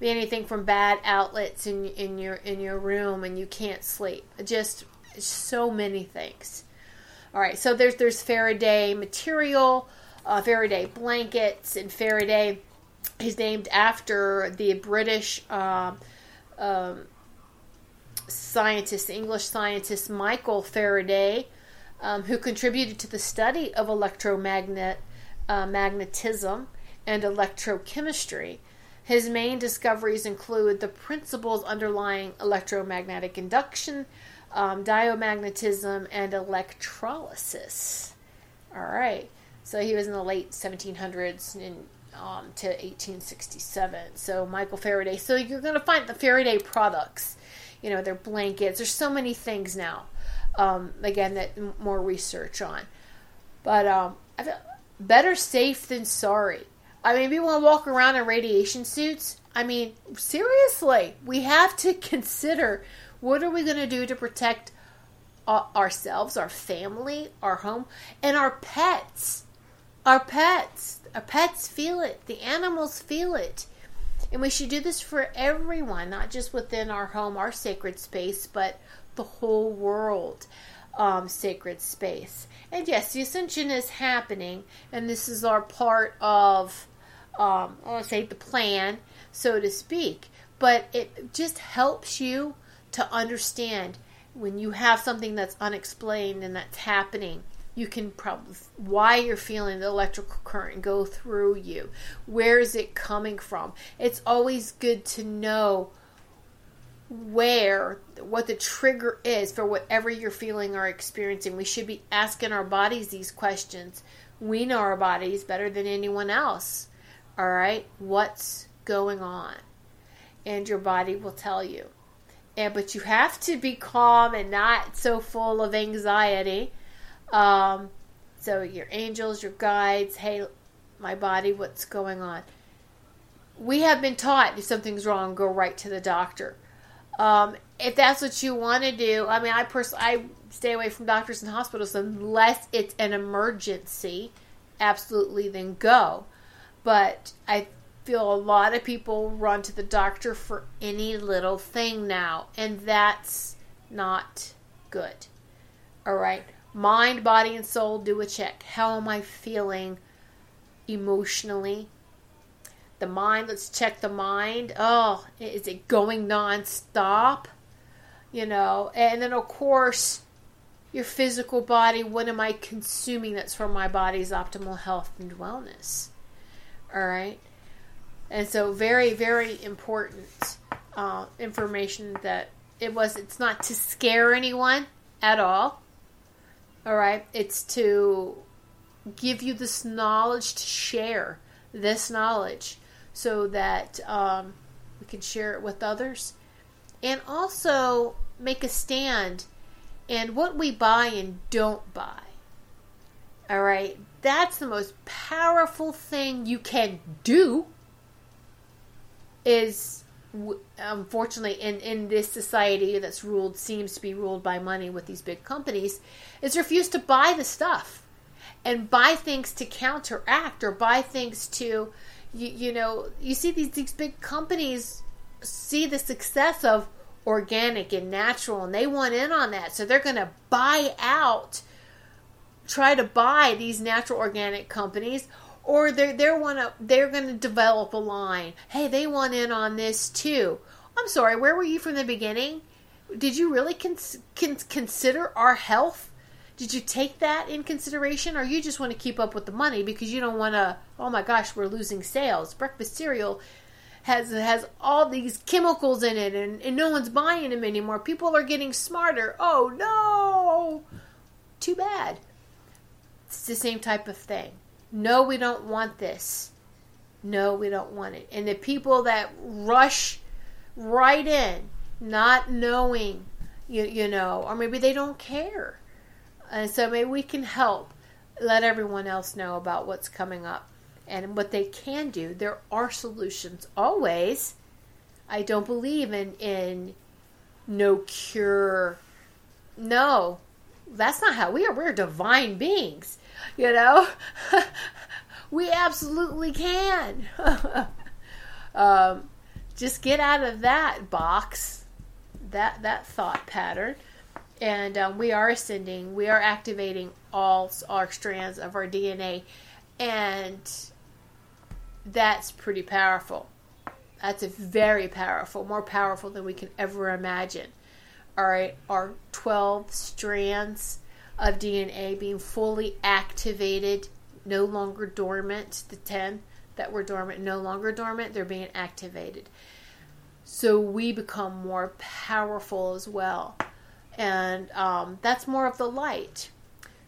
Be anything from bad outlets in in your in your room and you can't sleep. Just so many things. All right, so there's there's Faraday material, uh, Faraday blankets, and Faraday is named after the British um, um, scientist, English scientist Michael Faraday, um, who contributed to the study of electromagnet uh, magnetism and electrochemistry. His main discoveries include the principles underlying electromagnetic induction, um, diamagnetism, and electrolysis. All right. So he was in the late 1700s in, um, to 1867. So Michael Faraday. So you're going to find the Faraday products. You know, their blankets. There's so many things now. Um, again, that more research on. But um, I feel better safe than sorry. I mean, people want to walk around in radiation suits. I mean, seriously, we have to consider what are we going to do to protect ourselves, our family, our home, and our pets. Our pets. Our pets feel it. The animals feel it. And we should do this for everyone, not just within our home, our sacred space, but the whole world um, sacred space. And yes, the ascension is happening, and this is our part of, um, I want to say, the plan, so to speak. But it just helps you to understand when you have something that's unexplained and that's happening you can probably why you're feeling the electrical current go through you. Where is it coming from? It's always good to know where what the trigger is for whatever you're feeling or experiencing. We should be asking our bodies these questions. We know our bodies better than anyone else. All right? What's going on? And your body will tell you. And but you have to be calm and not so full of anxiety um, so your angels, your guides, hey, my body, what's going on? We have been taught if something's wrong, go right to the doctor. Um, if that's what you want to do, I mean, I personally I stay away from doctors and hospitals unless it's an emergency. Absolutely, then go. But I feel a lot of people run to the doctor for any little thing now, and that's not good. All right mind, body, and soul, do a check. How am I feeling emotionally? The mind, let's check the mind. Oh, is it going nonstop? You know, and then of course, your physical body. What am I consuming that's for my body's optimal health and wellness? All right. And so, very, very important uh, information that it was. It's not to scare anyone at all all right. It's to give you this knowledge to share this knowledge so that um, we can share it with others and also make a stand in what we buy and don't buy. All right. That's the most powerful thing you can do is unfortunately in in this society that's ruled seems to be ruled by money with these big companies is refuse to buy the stuff and buy things to counteract or buy things to you, you know you see these these big companies see the success of organic and natural and they want in on that. So they're going to buy out try to buy these natural organic companies or they're they're wanna they're going to develop a line. Hey, they want in on this too. I'm sorry, where were you from the beginning? Did you really cons- consider our health? Did you take that in consideration, or you just want to keep up with the money because you don't want to? Oh my gosh, we're losing sales. Breakfast cereal has has all these chemicals in it, and, and no one's buying them anymore. People are getting smarter. Oh no, too bad. It's the same type of thing. No, we don't want this. no, we don't want it. And the people that rush right in, not knowing, you, you know, or maybe they don't care. And so maybe we can help let everyone else know about what's coming up and what they can do. There are solutions always. I don't believe in in no cure. No, that's not how we are. We're divine beings, you know. we absolutely can. um, just get out of that box, that that thought pattern, and um, we are ascending. We are activating all our strands of our DNA, and that's pretty powerful. That's a very powerful, more powerful than we can ever imagine. All right, our 12 strands of DNA being fully activated, no longer dormant. The 10 that were dormant, no longer dormant, they're being activated. So we become more powerful as well. And um, that's more of the light.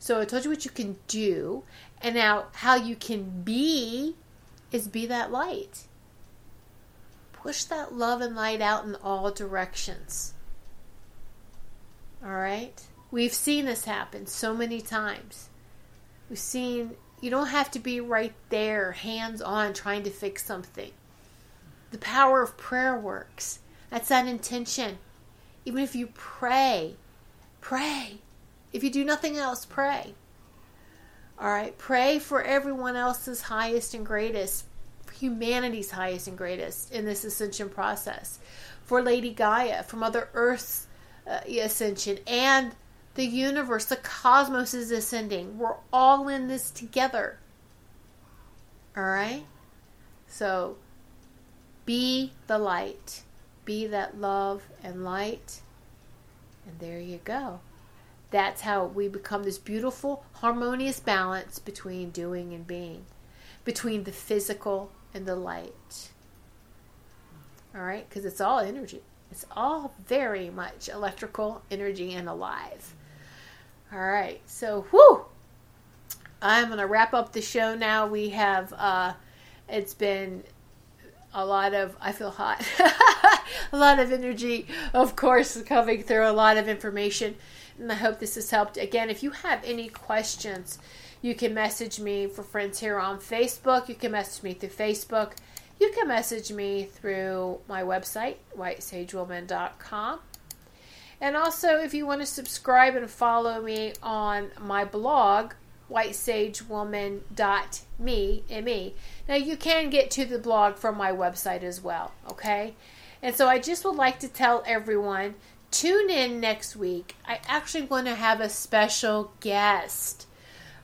So I told you what you can do, and now how you can be is be that light. Push that love and light out in all directions. All right? We've seen this happen so many times. We've seen you don't have to be right there, hands on, trying to fix something. The power of prayer works. That's that intention. Even if you pray, pray. If you do nothing else, pray. All right, pray for everyone else's highest and greatest, humanity's highest and greatest in this ascension process, for Lady Gaia, for Mother Earth's uh, ascension, and the universe, the cosmos is ascending. We're all in this together. All right? So be the light, be that love and light, and there you go. That's how we become this beautiful, harmonious balance between doing and being, between the physical and the light. All right? Because it's all energy. It's all very much electrical energy and alive. All right. So, whoo! I'm going to wrap up the show now. We have, uh, it's been a lot of, I feel hot, a lot of energy, of course, coming through, a lot of information and I hope this has helped. Again, if you have any questions, you can message me for friends here on Facebook. You can message me through Facebook. You can message me through my website, whitesagewoman.com. And also, if you want to subscribe and follow me on my blog, whitesagewoman.me, M-E. Now, you can get to the blog from my website as well, okay? And so I just would like to tell everyone tune in next week. I actually want to have a special guest,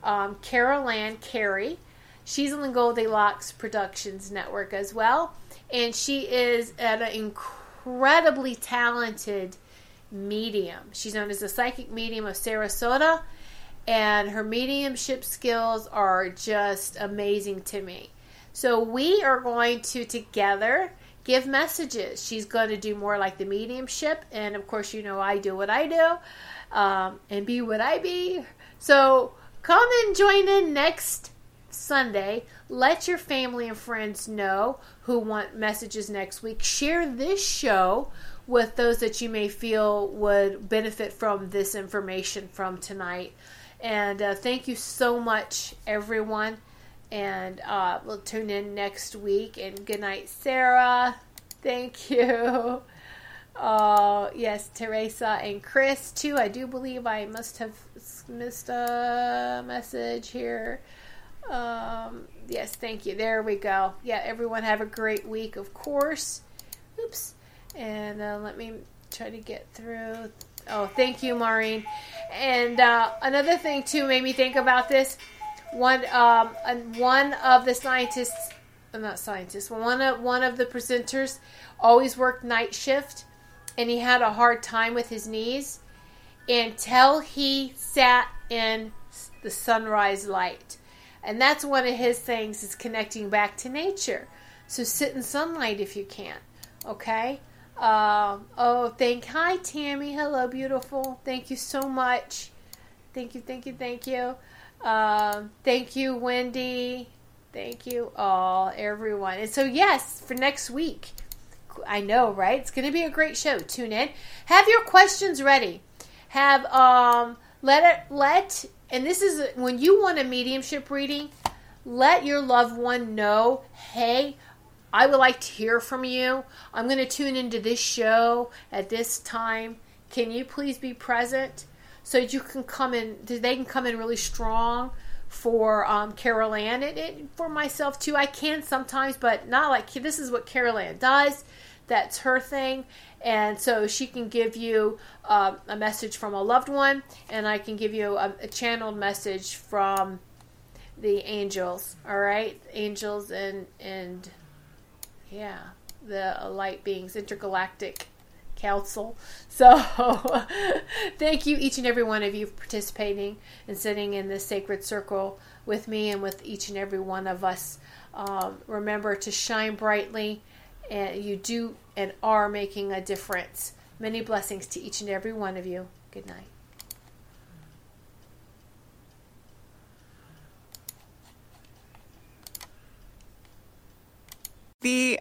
um, Carol Ann Carey. She's on the Goldilocks Productions Network as well, and she is an incredibly talented medium. She's known as the psychic medium of Sarasota, and her mediumship skills are just amazing to me. So we are going to together give messages. She's going to do more like the mediumship. And of course, you know, I do what I do um, and be what I be. So come and join in next Sunday. Let your family and friends know who want messages next week. Share this show with those that you may feel would benefit from this information from tonight. And uh, thank you so much, everyone and uh, we'll tune in next week. And good night, Sarah. Thank you. Uh, yes, Teresa and Chris too. I do believe I must have missed a message here. Um, yes, thank you. There we go. Yeah, everyone have a great week, of course. Oops. And uh, let me try to get through. Oh, thank you, Maureen. And uh, another thing too made me think about this one um one of the scientists uh, not scientists one of one of the presenters always worked night shift and he had a hard time with his knees until he sat in the sunrise light and that's one of his things is connecting back to nature so sit in sunlight if you can okay um, oh thank hi tammy hello beautiful thank you so much thank you thank you thank you uh, thank you, Wendy. Thank you all, everyone. And so, yes, for next week, I know, right? It's going to be a great show. Tune in. Have your questions ready. Have um let it let and this is when you want a mediumship reading, let your loved one know, "Hey, I would like to hear from you. I'm going to tune into this show at this time. Can you please be present so you can come in they can come in really strong for um, Carol Ann and, and for myself too. I can sometimes, but not like this is what Carol Ann does. That's her thing. And so she can give you uh, a message from a loved one, and I can give you a, a channeled message from the angels. All right, angels and and yeah, the light beings, intergalactic council. So, thank you, each and every one of you, for participating and sitting in this sacred circle with me and with each and every one of us. Um, remember to shine brightly, and you do and are making a difference. Many blessings to each and every one of you. Good night. The